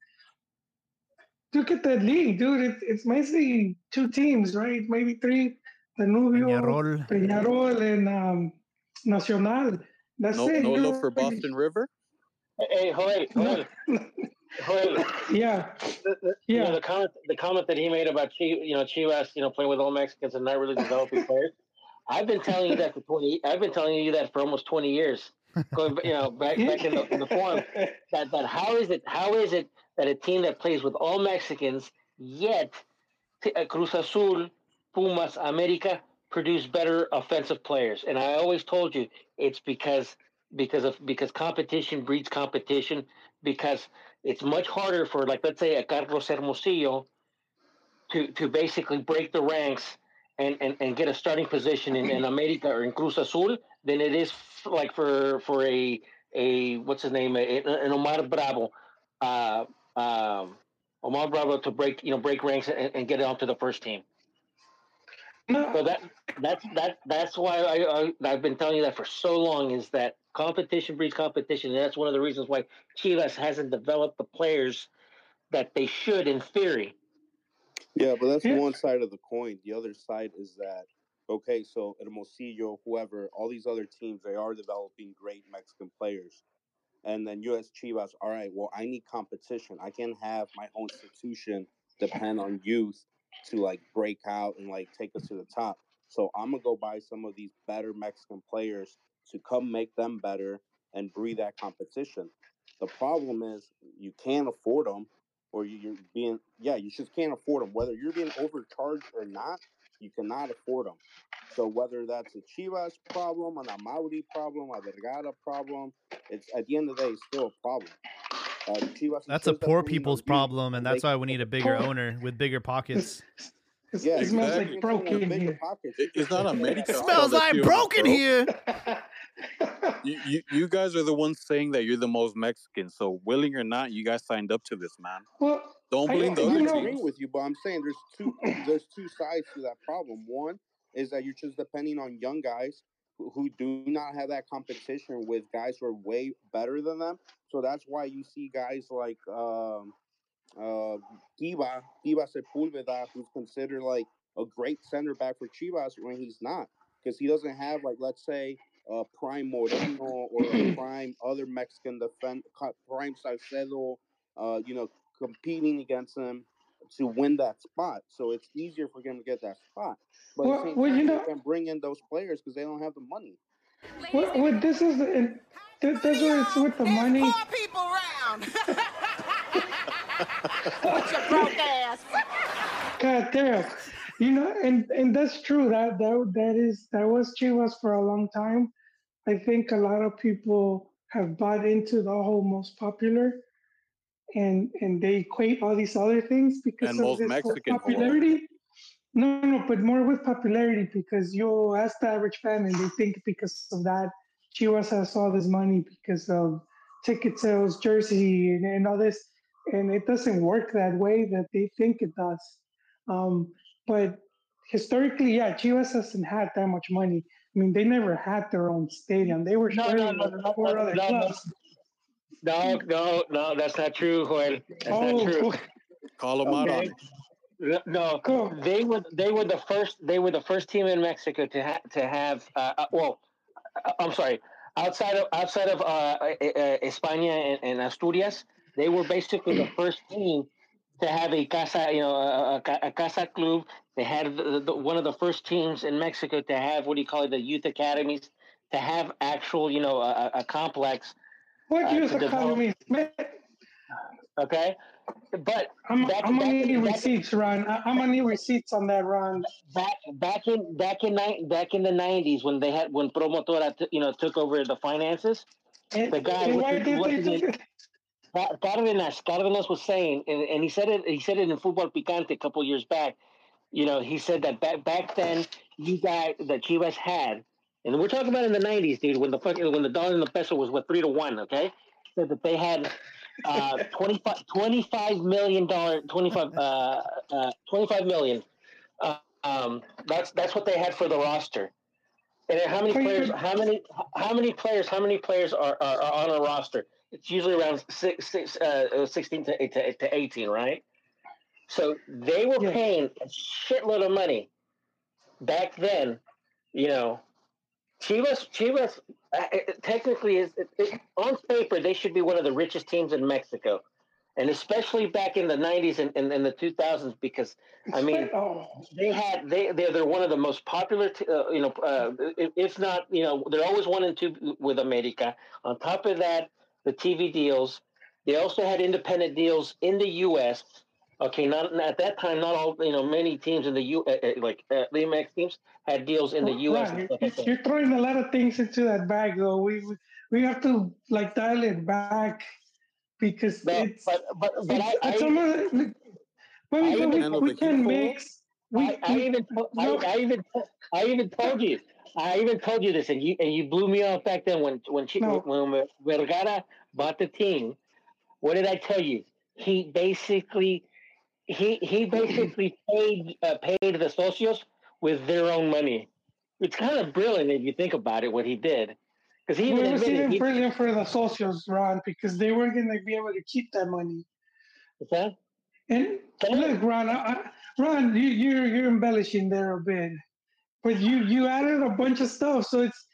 look at that league, dude. It's it's mostly two teams, right? Maybe three. Danubio, Peñarol. Peñarol, and um, Nacional. That's No, it. no dude. love for Boston River. Hey, Joel, Joel, Joel. Yeah, The, the, You know, yeah. the comment the comment that he made about Chi, you know Chivas, you know, playing with all Mexicans and not really developing players. I've been telling you that for twenty. I've been telling you that for almost twenty years. Going, you know, back back in the, in the forum. That that how is it? How is it that a team that plays with all Mexicans yet uh, Cruz Azul, Pumas, America produce better offensive players? And I always told you it's because because of because competition breeds competition. Because it's much harder for like let's say a Carlos Hermosillo to to basically break the ranks and, and, and get a starting position in, in America or in Cruz Azul than it is f- like for for a a what's his name a, an Omar Bravo, uh, um, Omar Bravo to break you know break ranks and, and get it onto the first team. No, So that that's that that's why I, I I've been telling you that for so long is that competition breeds competition, and that's one of the reasons why Chivas hasn't developed the players that they should in theory. Yeah, but that's Yeah. one side of the coin. The other side is that okay, so Hermosillo, whoever, all these other teams, they are developing great Mexican players. And then US Chivas, all right, well, I need competition. I can't have my whole institution depend on youth to like break out and like take us to the top. So I'm gonna go buy some of these better Mexican players to come make them better and breed that competition. The problem is you can't afford them, or you- you're being yeah, you just can't afford them. Whether you're being overcharged or not, You cannot afford them. So whether that's a Chivas problem, an Amaury problem, a Vergara problem, it's at the end of the day, it's still a problem. Uh, Chivas That's a insists that poor people's problem, and they- that's why we need a bigger Poor- owner with bigger pockets. It's, Yeah, it smells exactly. like broken here. pockets. It- it's not America. It all smells like broken here. You, you, you guys are the ones saying that you're the most Mexican. So, willing or not, you guys signed up to this, man. well, Don't blame I- the you other I'm know- agreeing with you, but I'm saying there's two there's two sides to that problem. One is that you're just depending on young guys who, who do not have that competition with guys who are way better than them. So that's why you see guys like um, uh, Kiva, Tiba Sepulveda, who's considered like a great center back for Chivas when he's not, because he doesn't have like let's say a prime Moreno or a prime other Mexican defense, prime Salcedo, uh, you know, competing against him to win that spot. So it's easier for him to get that spot. But Well- at same well, you they know- can bring in those players because they don't have the money. well, well, this is and th- that's where it's with the money. Poor people round. With your broke ass. God damn. You know, and and that's true. That that that is that was Chivas for a long time. I think a lot of people have bought into the whole most popular, and and they equate all these other things because And of this Mexican, popularity. No, no, but more with popularity because you ask the average fan and they think because of that Chivas has all this money because of ticket sales, jersey, and, and all this, and it doesn't work that way that they think it does. Um, but historically, yeah, Chivas hasn't had that much money. I mean, they never had their own stadium. They were No, sharing no, no, with no, four no, other no, no. clubs. No, no, no, that's not true, Joel. That's Oh, not true. Call them out on Okay. it. No, Cool. they were they were the first they were the first team in Mexico to ha- to have uh, uh, well, uh, I'm sorry, outside of outside of uh, uh, uh, España and, and Asturias, they were basically the first team to have a casa you know a, a, a casa club. They had the, the, one of the first teams in Mexico to have what do you call it the youth academies to have actual you know a, a- complex. What uh, use to develop- economy? Man, Okay, but I'm, Back- I'm gonna need receipts, Ron. I'm gonna need receipts on that, Ron. back back in back in back in the nineties when they had when Promotora t- you know took over the finances, And, The guy with why did what they is do it? it? Ca- Cardenas Cardenas was saying, and, and he said it he said it in Football Picante a couple years back. You know, he said that back back then you guys that Chivas had, and we're talking about in the nineties, dude, when the fucking when the dollar and the peso was what three to one, okay? Said that they had uh 25, 25 million dollar 25 uh, uh 25 million uh, um that's that's what they had for the roster. And how many players how many how many players how many players are, are, are on a roster? It's usually around six, six, uh, 16 to, to, to 18 right so they were Yeah. paying a shitload of money back then you know Chivas, Chivas, uh, it- technically is it, it, on paper they should be one of the richest teams in Mexico, and especially back in the '90s and, and, and the 2000s because I mean oh, they had they they're, they're one of the most popular t- uh, you know uh, if- if not you know they're always one and two with America. On top of that, the TV deals. They also had independent deals in the U.S. Okay, not at that time. Not all you know. Many teams in the U uh, like uh, the MX teams had deals in the U.S. you- like that. you're throwing a lot of things into that bag, though. We we- have to like dial it back because No, it's but but but I, it's, I, it's almost. Well, I we, we, we can mix. We, I, I we- even to- I. I even I even told you I even told you this and you and you blew me off back then when when she, No. when Vergara bought the team. What did I tell you? He basically he he basically paid uh, paid the socios with their own money. It's kind of brilliant if you think about it. What he did because he well, it was even he, brilliant for the socials, Ron, because they weren't going to be able to keep that money. what's that? And me. look, Ron, I, Ron, you, you're you're embellishing there a bit, but you you added a bunch of stuff. So it's,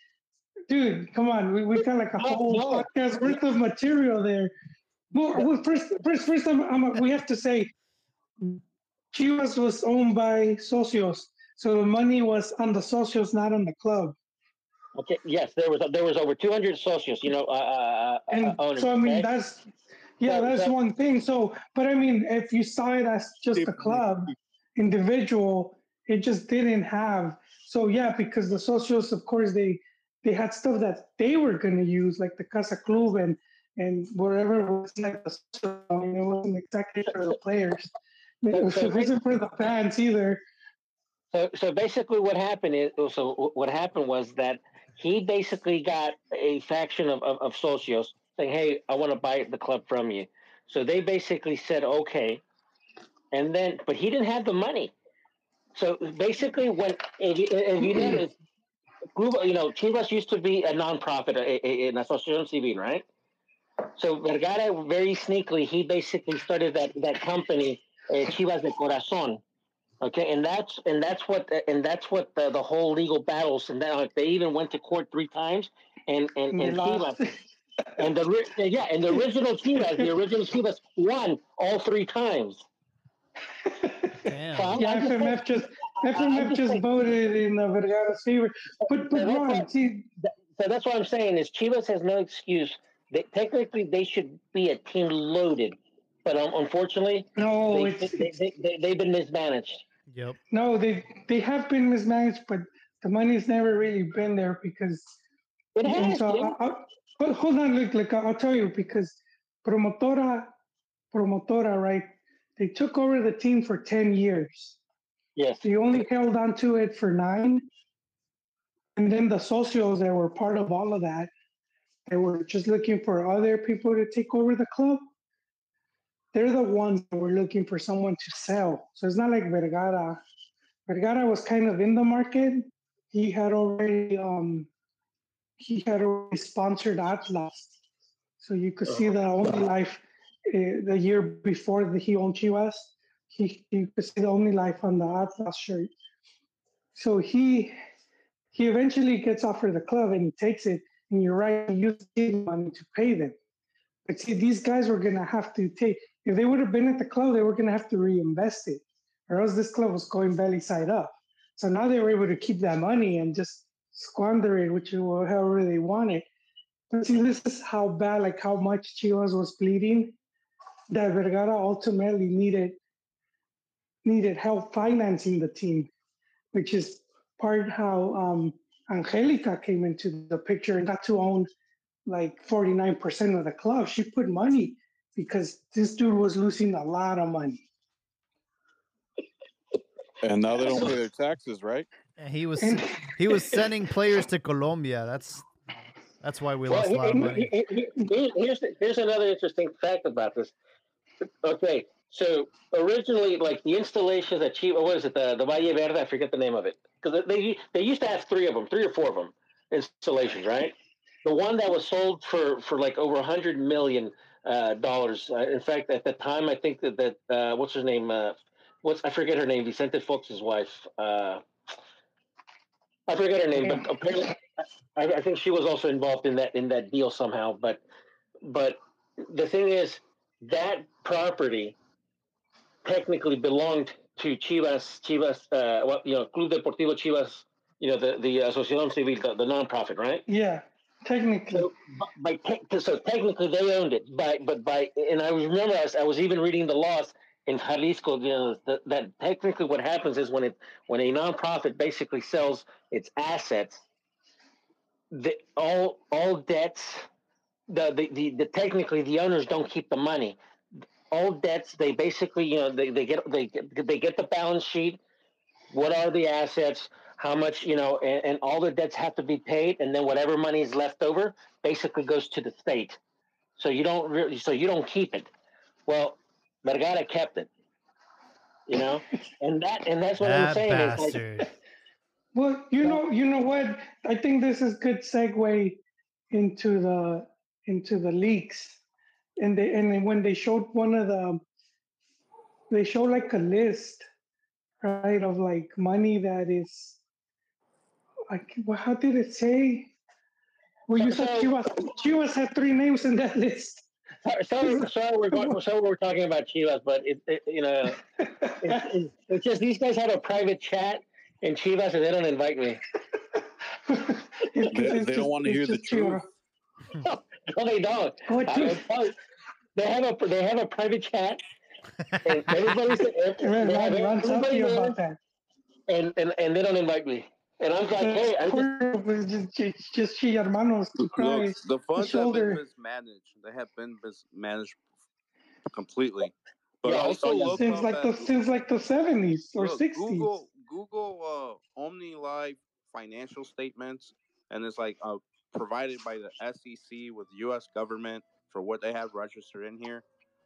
dude, come on, we, we got like a whole no. podcast worth of material there. Well, well first, first, first, I'm, I'm, we have to say, Chivas was owned by socios, so the money was on the socios, not on the club. Okay, yes, there was there was over two hundred socios. You know, uh, uh, uh, And owners. so I mean okay? that's yeah, So- that's so- one thing. So but I mean if you saw it as just a club, individual, it just didn't have. So yeah, because the socios, of course, they they had stuff that they were going to use, like the Casa Club and and whatever was like the social. I mean, it wasn't exactly for the players. It, was, it wasn't for the fans either. So, so basically, what happened is, so what happened was that he basically got a faction of, of, of socios saying, "Hey, I want to buy the club from you." So they basically said, "Okay," and then, but he didn't have the money. So basically, when if you, if you notice, Club- you know, Chivas used to be a nonprofit, an asociación civil, right? So Vergara very sneakily, he basically started that that company, Eh, Chivas de Corazon. Okay, and that's and that's what and that's what the, the whole legal battles and that they even went to court three times and and, And they and lost. Chivas and the yeah and the original Chivas the original Chivas won all three times. Damn. So I'm- Yeah, I'm just saying- FMF just I- I'm FMF just just voted in the Vergara's favor. But but Yeah, that's Ron, see, So that's what I'm saying is Chivas has no excuse. They, technically, they should be a team loaded, but um, unfortunately, no, they, it's, they, they, they, they've been mismanaged. Yep. no, they they have been mismanaged, but the money's never really been there because. It has. so yeah. I, I, but hold on, look, look, I'll tell you because Promotora, Promotora, right? They took over the team for ten years. Yes. They only held on to it for nine. And then the socios that were part of all of that, they were just looking for other people to take over the club. They're the ones that were looking for someone to sell. So it's not like Vergara. Vergara was kind of in the market. He had already um he had already sponsored Atlas. So you could see the Omni Life uh, the year before that he owned Chivas he you could see the Omni Life on the Atlas shirt. So he he eventually gets offered the club and he takes it. And you're right, he used money to pay them. But see, these guys were gonna have to take if they would have been at the club, they were gonna have to reinvest it, or else this club was going belly side up. So now they were able to keep that money and just squander it, which however they wanted. But see, this is how bad, like how much Chivas was bleeding, that Vergara ultimately needed needed help financing the team, which is part how um, Angelica came into the picture and got to own like 49% of the club. She put money because this dude was losing a lot of money. And now they don't pay their taxes, right? And he was And he was sending players to Colombia. That's that's why we Well, lost a lot of money. he- he- he- here's, here's another interesting fact about this. Okay, so originally, like the installation that Chivas, what is it, the, the Valle Verde? I forget the name of it. Because they, they used to have three of them, three or four of them installations, right? The one that was sold for, for like over a hundred million uh, dollars. Uh, in fact, at the time, I think that, that uh, what's her name? Uh, what's I forget her name. Vicente Fox's wife. Uh, I forget her name, but apparently, I, I think she was also involved in that in that deal somehow. But but the thing is, that property technically belonged to Chivas. Chivas, uh, well, you know, Club Deportivo Chivas. You know, the the Asociación Civil, the, the nonprofit, right? yeah, technically. So, by te- so technically they owned it, by but by and I remember I was, even reading the laws in Jalisco. You know that, that technically what happens is when it when a nonprofit basically sells its assets, the all all debts, the the, the, the technically the owners don't keep the money. All debts they basically you know they, they get they they get the balance sheet. What are the assets? How much you know and, and all the debts have to be paid and then whatever money is left over basically goes to the state so you don't really so you don't keep it well vergara kept it you know and that and that's what i'm That saying is like. Well, you know, you know what? I think this is good segue into the into the leaks, and they and when they showed one of the, they show like a list, right, of like money that is, like, well, how did it say? Well, you said Chivas. Chivas had three names in that list. sorry, sorry, sorry, we're going, sorry we're talking about chivas but it, it you know it's, it's, it's just these guys have a private chat in chivas and they don't invite me It's- They- it's they don't wanna hear the truth. Chivas. no they don't Oh, I it's will just- tell you, they have a they have a private chat and everybody's Ron, they have Ron, Ron, everybody you there. about that. and, and and they don't invite me. And I'm like, hey, I'm just, Poor- just, just, just chi hermanos to cry. Look, the funds have shoulder. been mismanaged. They have been mismanaged completely. But Yeah, also yeah. since like the at- since like the seventies or look, sixties. Google Google uh, Omni Life financial statements, and it's like uh, provided by the SEC with U.S. government for what they have registered in here.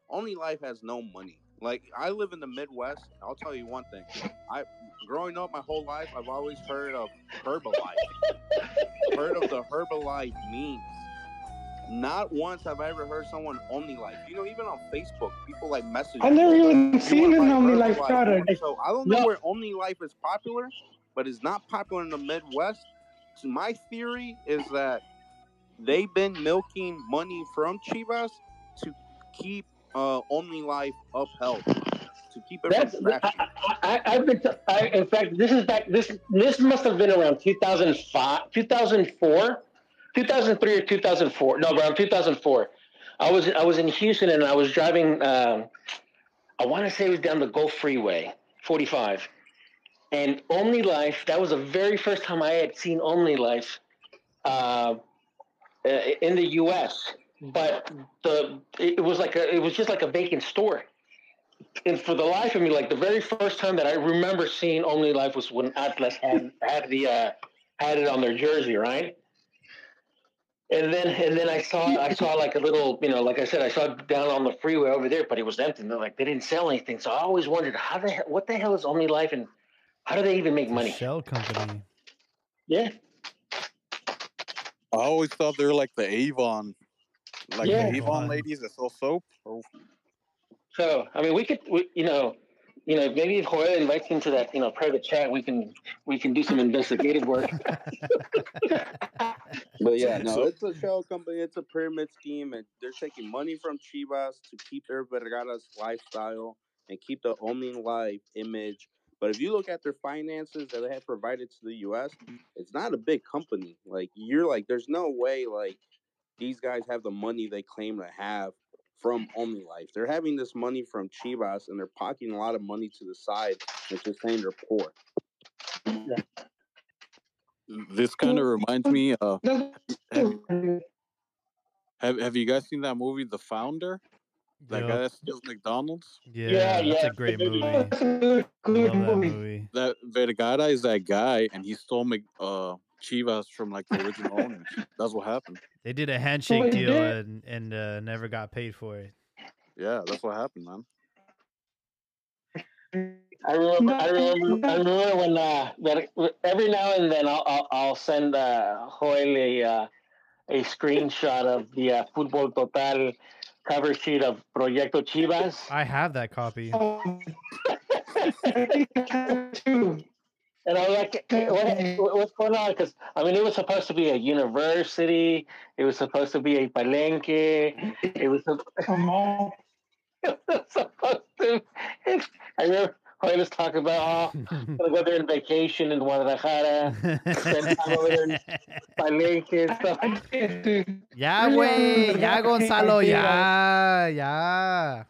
Omni Life has no money. Like I live in the Midwest. I'll tell you one thing. I growing up my whole life, I've always heard of Herbalife. heard of the Herbalife memes. Not once have I ever heard someone Omni Life. You know, even on Facebook, people like message. I never even seen an buy Omni Life product. So I don't know No. where Life is popular, but it's not popular in the Midwest. So my theory is that they've been milking money from Chivas to keep uh, Omni Life upheld, to keep it that's. I, I, I've been. To, I, in fact, this is back. This this must have been around 2005, 2004, 2003 or 2004. No, around 2004. I was I was in Houston and I was driving. Um, I want to say it was down the Gulf Freeway, 45, and Omni Life. That was the very first time I had seen Omni Life uh, uh, in the U.S. But the it was like a it was just like a vacant store. And for the life of me, like the very first time that I remember seeing Omni Life was when Atlas had had the uh, had it on their jersey, right? And then and then I saw I saw like a little, you know, like I said, I saw it down on the freeway over there, but it was empty. And they're like they didn't sell anything. So I always wondered how the hell, what the hell is Omni Life and how do they even make money? shell company. Yeah. I always thought they were like the Avon, like Yeah. the Avon Avon. ladies that sell soap. Or So I mean, we could, we, you know, you know, maybe if Hoya invites me into that, you know, private chat, we can we can do some investigative work. But yeah, no, So- it's a shell company. It's a pyramid scheme, and they're taking money from Chivas to keep their Vergara's lifestyle and keep the Omni Life image. But if you look at their finances that they have provided to the U.S., it's not a big company. Like you're like, there's no way like these guys have the money they claim to have from Omni Life. They're having this money from Chivas, and they're pocketing a lot of money to the side. It's just saying they're poor. this kind of reminds me. Uh, That's- have Have you guys seen that movie, The Founder? That guy Yup. that steals McDonald's. Yeah, Yeah, that's yeah, a great movie. movie. That's a good, good Love that movie. movie. That Vergara is that guy, and he stole Mc, uh, Chivas from like the original owners. That's what happened. They did a handshake wait, deal did- and and uh, never got paid for it. Yeah, that's what happened, man. I remember. I remember. I remember when uh, that every now and then I'll I'll, I'll send uh, Joel a uh, a screenshot of the uh, Football Total cover sheet of Proyecto Chivas. I have that copy. And I was like, what, what's going on? Because, I mean, it was supposed to be a university. It was supposed to be a palenque. It was, sup- Come on. it was supposed to. I remember Joel was talking about, oh, I'm going to go there on vacation in Guadalajara, spend time over there in palenque and stuff. I did, dude. ya, Really, güey. really, Ya, Gonzalo. did, Ya, ya.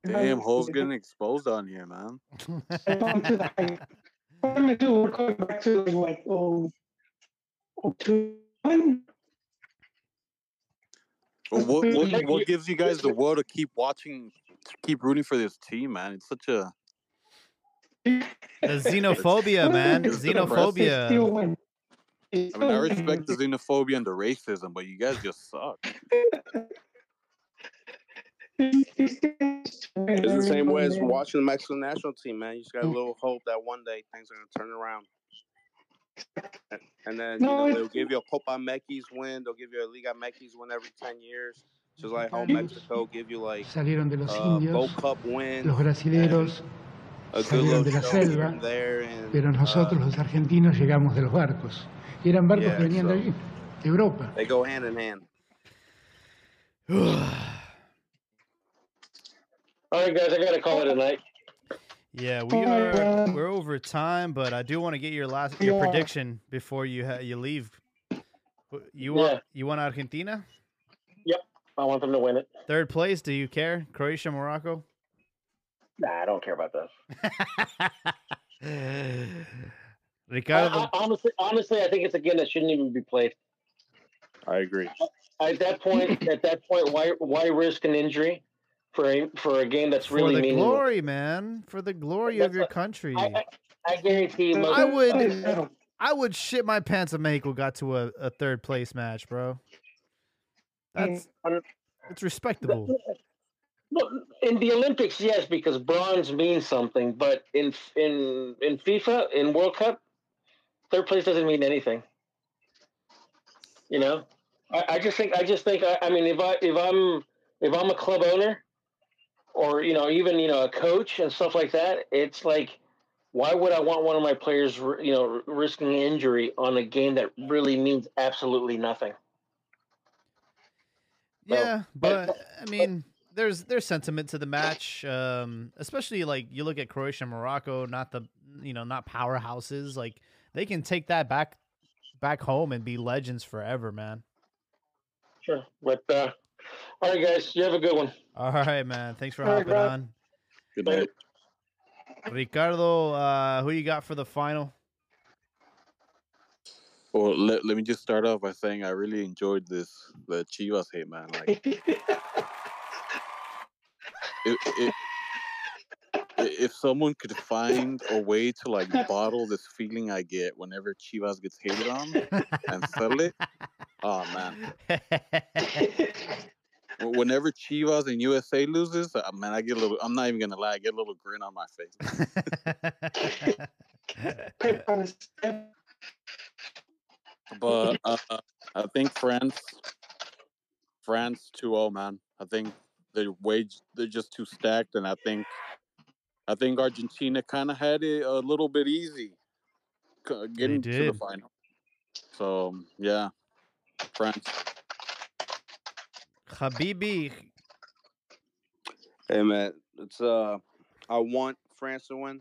When- when the first time I did, I did. Damn, Hole's getting exposed on here, man. I gone to. What do? We're going back to like, like oh, oh, two. Well, what what, what gives you guys the will to keep watching, to keep rooting for this team, man? It's such a The xenophobia, man. Xenophobia. I mean, I respect the xenophobia and the racism, but you guys just suck. It's the same way as watching the Mexican national team, man. You just got a little hope that one day things are gonna turn around. And- And then you know they'll give you a Copa MX win. They'll give you a Liga MX win every ten years. Just like how Mexico give you like Salieron de los uh, Gold indios, Cup win. los brasileros, a good salieron little de la show here selva, and there, and pero nosotros uh, los argentinos llegamos de los barcos. Y eran barcos Yeah, que venían de allí, de Europa. they go hand in hand. All right, guys, I got to call it a night. Yeah, we are um, we're over time, but I do want to get your last your Yeah. prediction before you ha- you leave. You want Yeah. you want Argentina Yep, I want them to win it. third place? Do you care? Croatia, Morocco. Nah, I don't care about those. I, Ricardo, I, honestly, honestly, I think it's a game that shouldn't even be played. I agree. At that point, at that point, why why risk an injury for a for a game that's really meaningful for the meaningless? glory, man, for the glory of your what- country. I, I, I guarantee you, most, I would- I I would shit my pants if Mexico got to a, a third place match, bro. That's Mm, it's respectable. Well, in the Olympics, yes, because bronze means something. But in in in FIFA, in World Cup, third place doesn't mean anything. You know, I, I just think I just think I, I mean if I if I'm if I'm a club owner, or you know even you know a coach and stuff like that, it's like, why would I want one of my players you know risking injury on a game that really means absolutely nothing? So, Yeah, but- but I mean, there's there's sentiment to the match, um, especially like you look at Croatia, and Morocco, not the you know not powerhouses. Like they can take that back back home and be legends forever, man. Sure, but uh, all right, guys, you have a good one. All right, man. Thanks for All right, hopping bro. on, Good night. Ricardo. Uh, who you got for the final? Well, let, let me just start off by saying I really enjoyed this the Chivas hate man. Like if, if, if someone could find a way to like bottle this feeling I get whenever Chivas gets hated on and sell it, oh man. Whenever Chivas and USA loses, uh, man, I get a little. I'm not even gonna lie, I get a little grin on my face. But uh, I think France, France 2-0, man. I think they're wage they're just too stacked, and I think, I think Argentina kind of had it a little bit easy, getting to the final. So yeah, France. Habibi, Hey man, it's uh, I want France to win.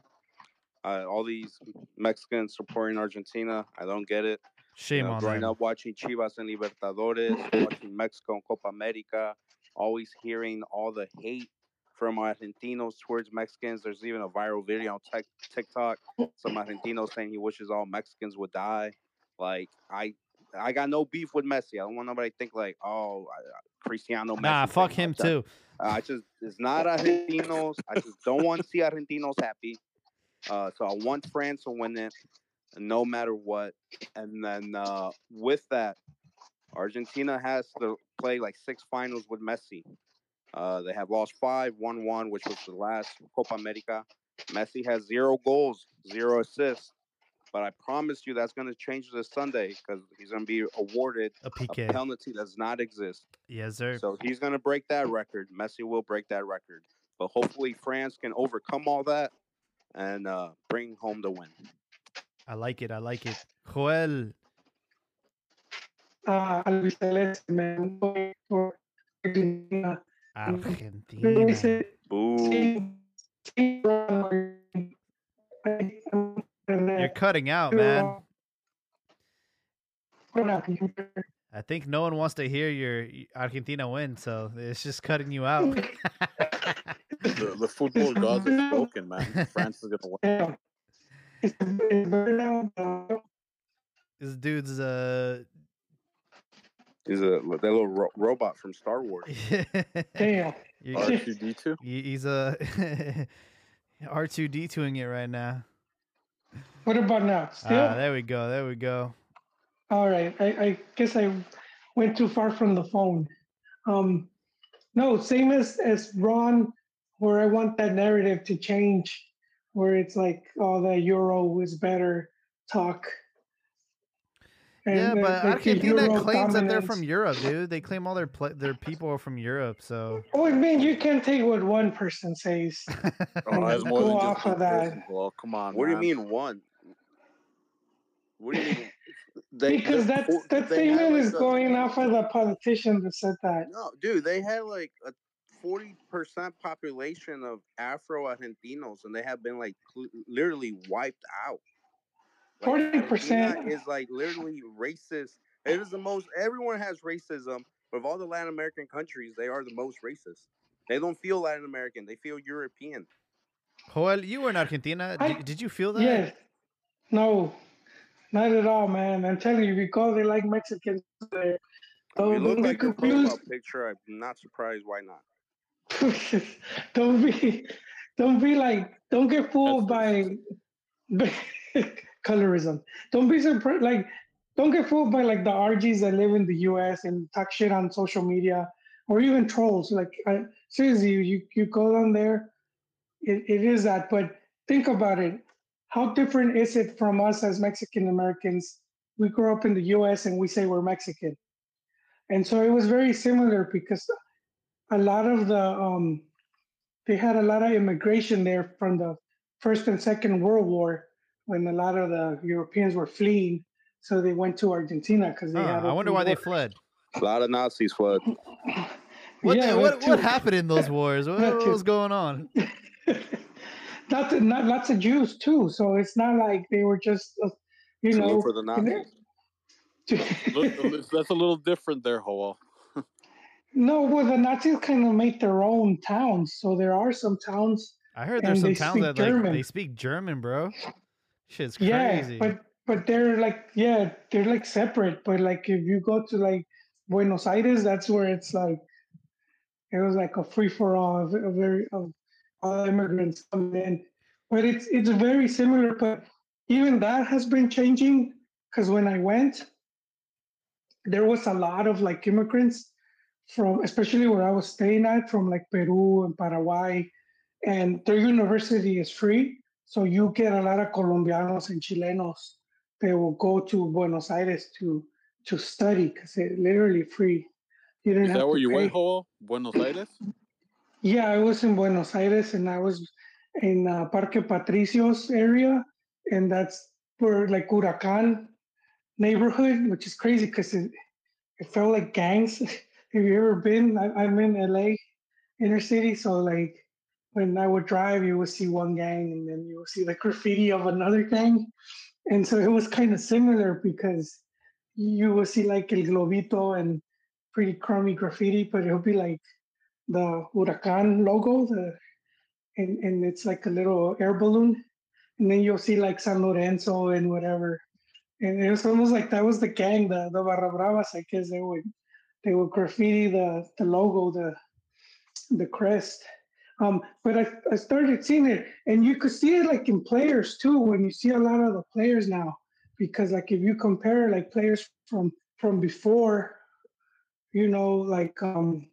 Uh, all these Mexicans supporting Argentina, I don't get it. shame you know, on growing them. up watching Chivas and Libertadores, watching Mexico and Copa America, always hearing all the hate from Argentinos towards Mexicans. There's even a viral video on Tik TikTok. Some Argentinos saying he wishes all Mexicans would die. Like I, I got no beef with Messi. I don't want nobody to think like, oh, Cristiano. Nah, fuck him like too. Uh, I just it's not Argentinos. I just don't want to see Argentinos happy. Uh, so I want France to win it, no matter what. And then uh, with that, Argentina has to play like six finals with Messi. Uh, they have lost five, won one, which was the last Copa America. Messi has zero goals, zero assists. But I promise you that's going to change this Sunday because he's going to be awarded A a penalty that does not exist. Yes, sir. So he's going to break that record. Messi will break that record. But hopefully France can overcome all that and uh, bring home the win. I like it. I like it. Joel, uh, albiceleste, man. Voy por Argentina. Pero Argentina. dice, Boo. sí, sí, Ronald, I- I'm gonna- You're cutting out, man. I think no one wants to hear your Argentina win, so it's just cutting you out. The, the football gods are broken, man. France is gonna win. It's, it's better now, but this dude's uh He's a that little ro- robot from Star Wars. damn. R2D2. he's a R two D twoing it right now. What about now? Still? Ah, there we go. There we go. All right. I, I guess I went too far from the phone. Um, no, same as as Ron, where I want that narrative to change, where it's like, oh, the euro is better talk. Yeah, And, uh, but like the Argentina Euro claims that they're from Europe, dude. They claim all their pla their people are from Europe. So Oh, I mean, you can't take what one person says. Oh, that's Go more than off just of that. person. Well, come on. What do you mean one? What do you mean? They, because they- that's that they had, statement like, is a- going off of the politician that said that. No, dude, they had like a forty percent population of Afro Argentinos, and they have been like cl- literally wiped out. Like, 40%? Is like literally racist. It is the most. Everyone has racism, but of all the Latin American countries, they are the most racist. They don't feel Latin American; they feel European. Joel, you were in Argentina. I- Did, did you feel that? Yeah. No, not at all, man. I'm telling you, because they like Mexicans eh, there. you Don't, look don't like get your confused. profile picture. I'm not surprised. Why not? don't be, don't be like, don't get fooled by, by colorism. Don't be surprised, like, don't get fooled by like the RGs that live in the U.S. and talk shit on social media or even trolls. Like, I, seriously, you you go down there, it, it is that. But think about it. How different is it from us as Mexican Americans? We grew up in the U.S. and we say we're Mexican, and so it was very similar because a lot of the um, they had a lot of immigration there from the first and second world war when a lot of the Europeans were fleeing, so they went to Argentina because they Huh, had. I wonder open why they fled. A lot of Nazis fled. What, Yeah, what, that what happened in those wars? What, what was going on? Not, not lots of Jews too, so it's not like they were just, uh, you Salute know. for the Nazis. That's a little different there, Joel. no, well, the Nazis kind of made their own towns, so there are some towns. I heard there's some they towns speak that like German. they speak German, bro. Shit's Yeah, but but they're like yeah, they're like separate. But like if you go to like Buenos Aires, that's where it's like it was like a free for all of, of very of all immigrants coming in. But it's it's very similar. But even that has been changing because when I went, there was a lot of like immigrants from especially where I was staying at from like Peru and Paraguay, and their university is free. So you get a lot of Colombianos and Chilenos that will go to Buenos Aires to to study because it's literally free. You didn't Is that where you pay. went, Joel? Buenos Aires? Yeah, I was in Buenos Aires and I was in uh, Parque Patricios area, and that's where like Huracan neighborhood, which is crazy because it, it felt like gangs. Have you ever been? I, I'm in LA, inner city, so like when I would drive, you would see one gang, and then you would see the graffiti of another gang, and so it was kind of similar because you would see like El Globito and pretty crummy graffiti, but it would be like the Huracan logo, the and, and it's like a little air balloon. And then you'll see like San Lorenzo and whatever. And it was almost like that was the gang, the, the Barra Bravas, I guess they would they would graffiti the, the logo, the the crest. Um, but I, I started seeing it and you could see it like in players too, when you see a lot of the players now. Because like if you compare like players from from before, you know, like um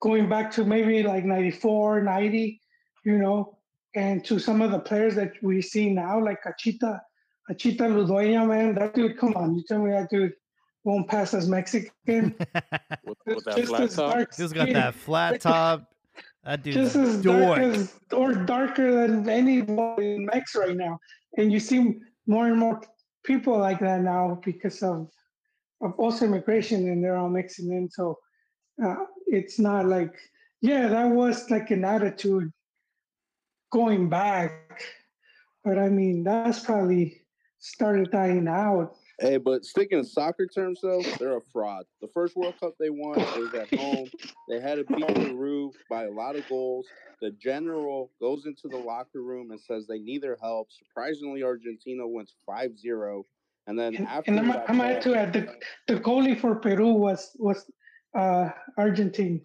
going back to maybe like 94, 90, you know, and to some of the players that we see now, like Hachita, Hachita Ludueña, man, that dude, come on, you tell me that dude won't pass as Mexican. With, with that Just flat as top? dark He's got that flat top. That dude's just a as dark as, or darker than anybody in Mex right now. And you see more and more people like that now because of, of also immigration and they're all mixing in. So uh, it's not like, yeah, that was like an attitude going back. But I mean, that's probably started dying out. Hey, but sticking to soccer terms though, they're a fraud. The first World Cup they won was at home. They had to beat Peru by a lot of goals. The general goes into the locker room and says they need their help. Surprisingly, Argentina wins 5-0. And then And, after and I'm, that I'm to add the, the goalie for Peru was was uh, Argentine.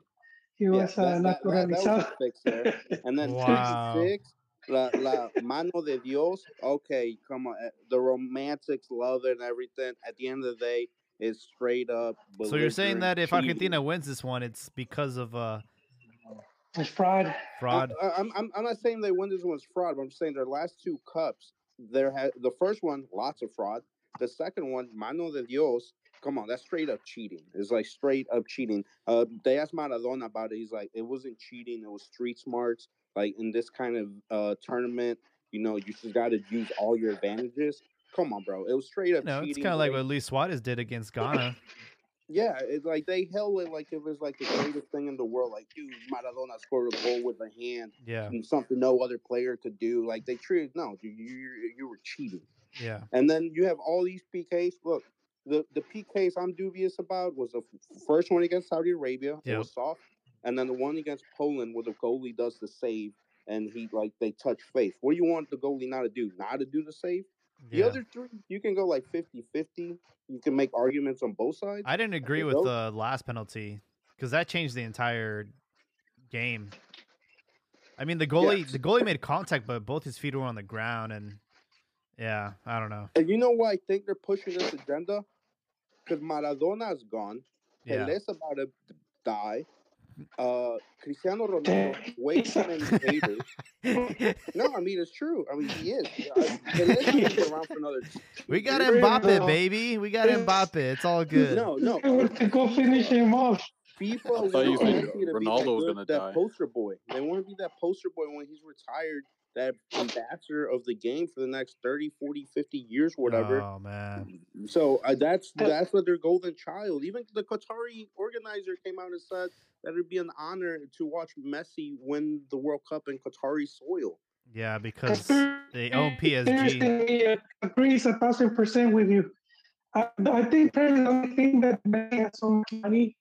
He was uh, that, that, that, was naturalizado. a fix there. And then Wow. 56, la, la mano de Dios. Okay, come on. eh, The romantics love it and everything. At the end of the day, it's straight up. So you're saying that if cheating. Argentina wins this one, it's because of uh It's fraud. fraud? I, I'm, I'm, I'm not saying they win this one's fraud, but I'm saying their last two cups, there had the first one, lots of fraud. The second one, Mano de Dios, come on, that's straight up cheating. It's like straight up cheating. Uh, they asked Maradona about it. He's like, it wasn't cheating. It was street smarts. Like in this kind of uh, tournament, you know, you just got to use all your advantages. Come on, bro. It was straight up No, cheating. it's kind of like what Luis Suarez did against Ghana. yeah, it's like they held it like it was like the greatest thing in the world. Like, dude, Maradona scored a goal with a hand Yeah, and something no other player could do. Like they treated no, you you, you were cheating. yeah. And then you have all these PKs. Look, the the PKs I'm dubious about was the first one against Saudi Arabia. It was soft. and then the one against Poland where the goalie does the save and he like they touch faith. What do you want the goalie not to do? Not to do the save? The Yeah. other three, you can go like 50-50. You can make arguments on both sides. I didn't agree with the last penalty because that changed the entire game. I mean, the goalie Yes. the goalie made contact, but both his feet were on the ground, and yeah, I don't know. And you know why I think they're pushing this agenda? Because Maradona's gone. Yeah, Pele's about to die. Uh, Cristiano Ronaldo way too many haters. No, I mean it's true. I mean he is. I- Pele's not gonna be around for another. we got Really, Mbappe, though. baby. We got It's- Mbappe. It's all good. No, no. They want to go finish him off. FIFA thought you wants said be Ronaldo that, was good- gonna that die. poster boy. They want to be that poster boy when he's retired, that ambassador of the game for the next 30, 40, 50 years, whatever. Oh man. So uh, that's that's what their golden child. Even the Qatari organizer came out and said that it'd be an honor to watch Messi win the World Cup in Qatari soil. Yeah, because they own PSG. Seriously, agrees a thousand percent with you. I, I think probably the only thing that Messi has so much money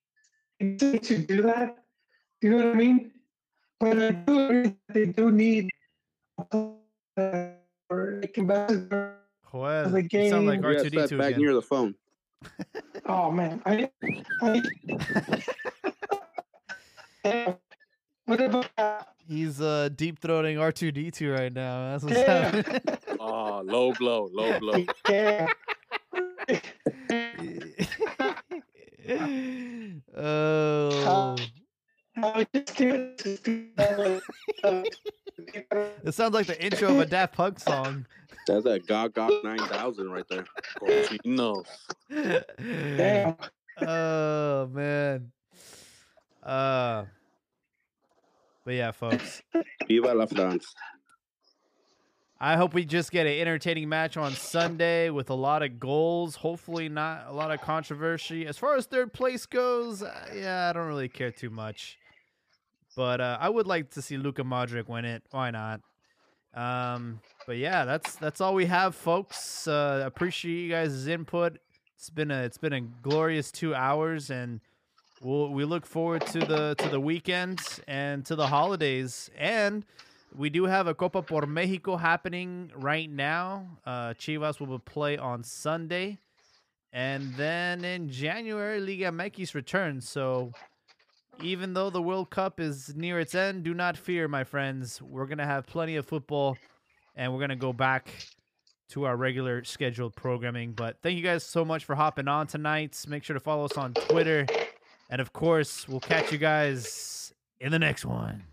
to do that. You know what I mean? But I do agree that they do need Joel, the you sound like R2D2 set back again. near the phone. Oh man, I, I What about He's uh deep throating R2D2 right now. That's what's Yeah. happening. Oh, low blow, low blow. yeah? oh, I was just curious to see, it sounds like the intro of a Daft Punk song. That's that God God 9000 right there. Cochinos. Damn. oh man. Uh but yeah, folks. Viva la France. I hope we just get an entertaining match on Sunday with a lot of goals. Hopefully, not a lot of controversy. As far as third place goes, uh, yeah, I don't really care too much. But uh, I would like to see Luka Modric win it. Why not? Um, but yeah, that's that's all we have, folks. Uh, appreciate you guys' input. It's been a it's been a glorious two hours, and we'll we look forward to the to the weekend and to the holidays and. We do have a Copa por Mexico happening right now. Uh, Chivas will play on Sunday. And then in January, Liga MX returns. So even though the World Cup is near its end, do not fear, my friends. We're going to have plenty of football and we're going to go back to our regular scheduled programming. But thank you guys so much for hopping on tonight. Make sure to follow us on Twitter. And of course, we'll catch you guys in the next one.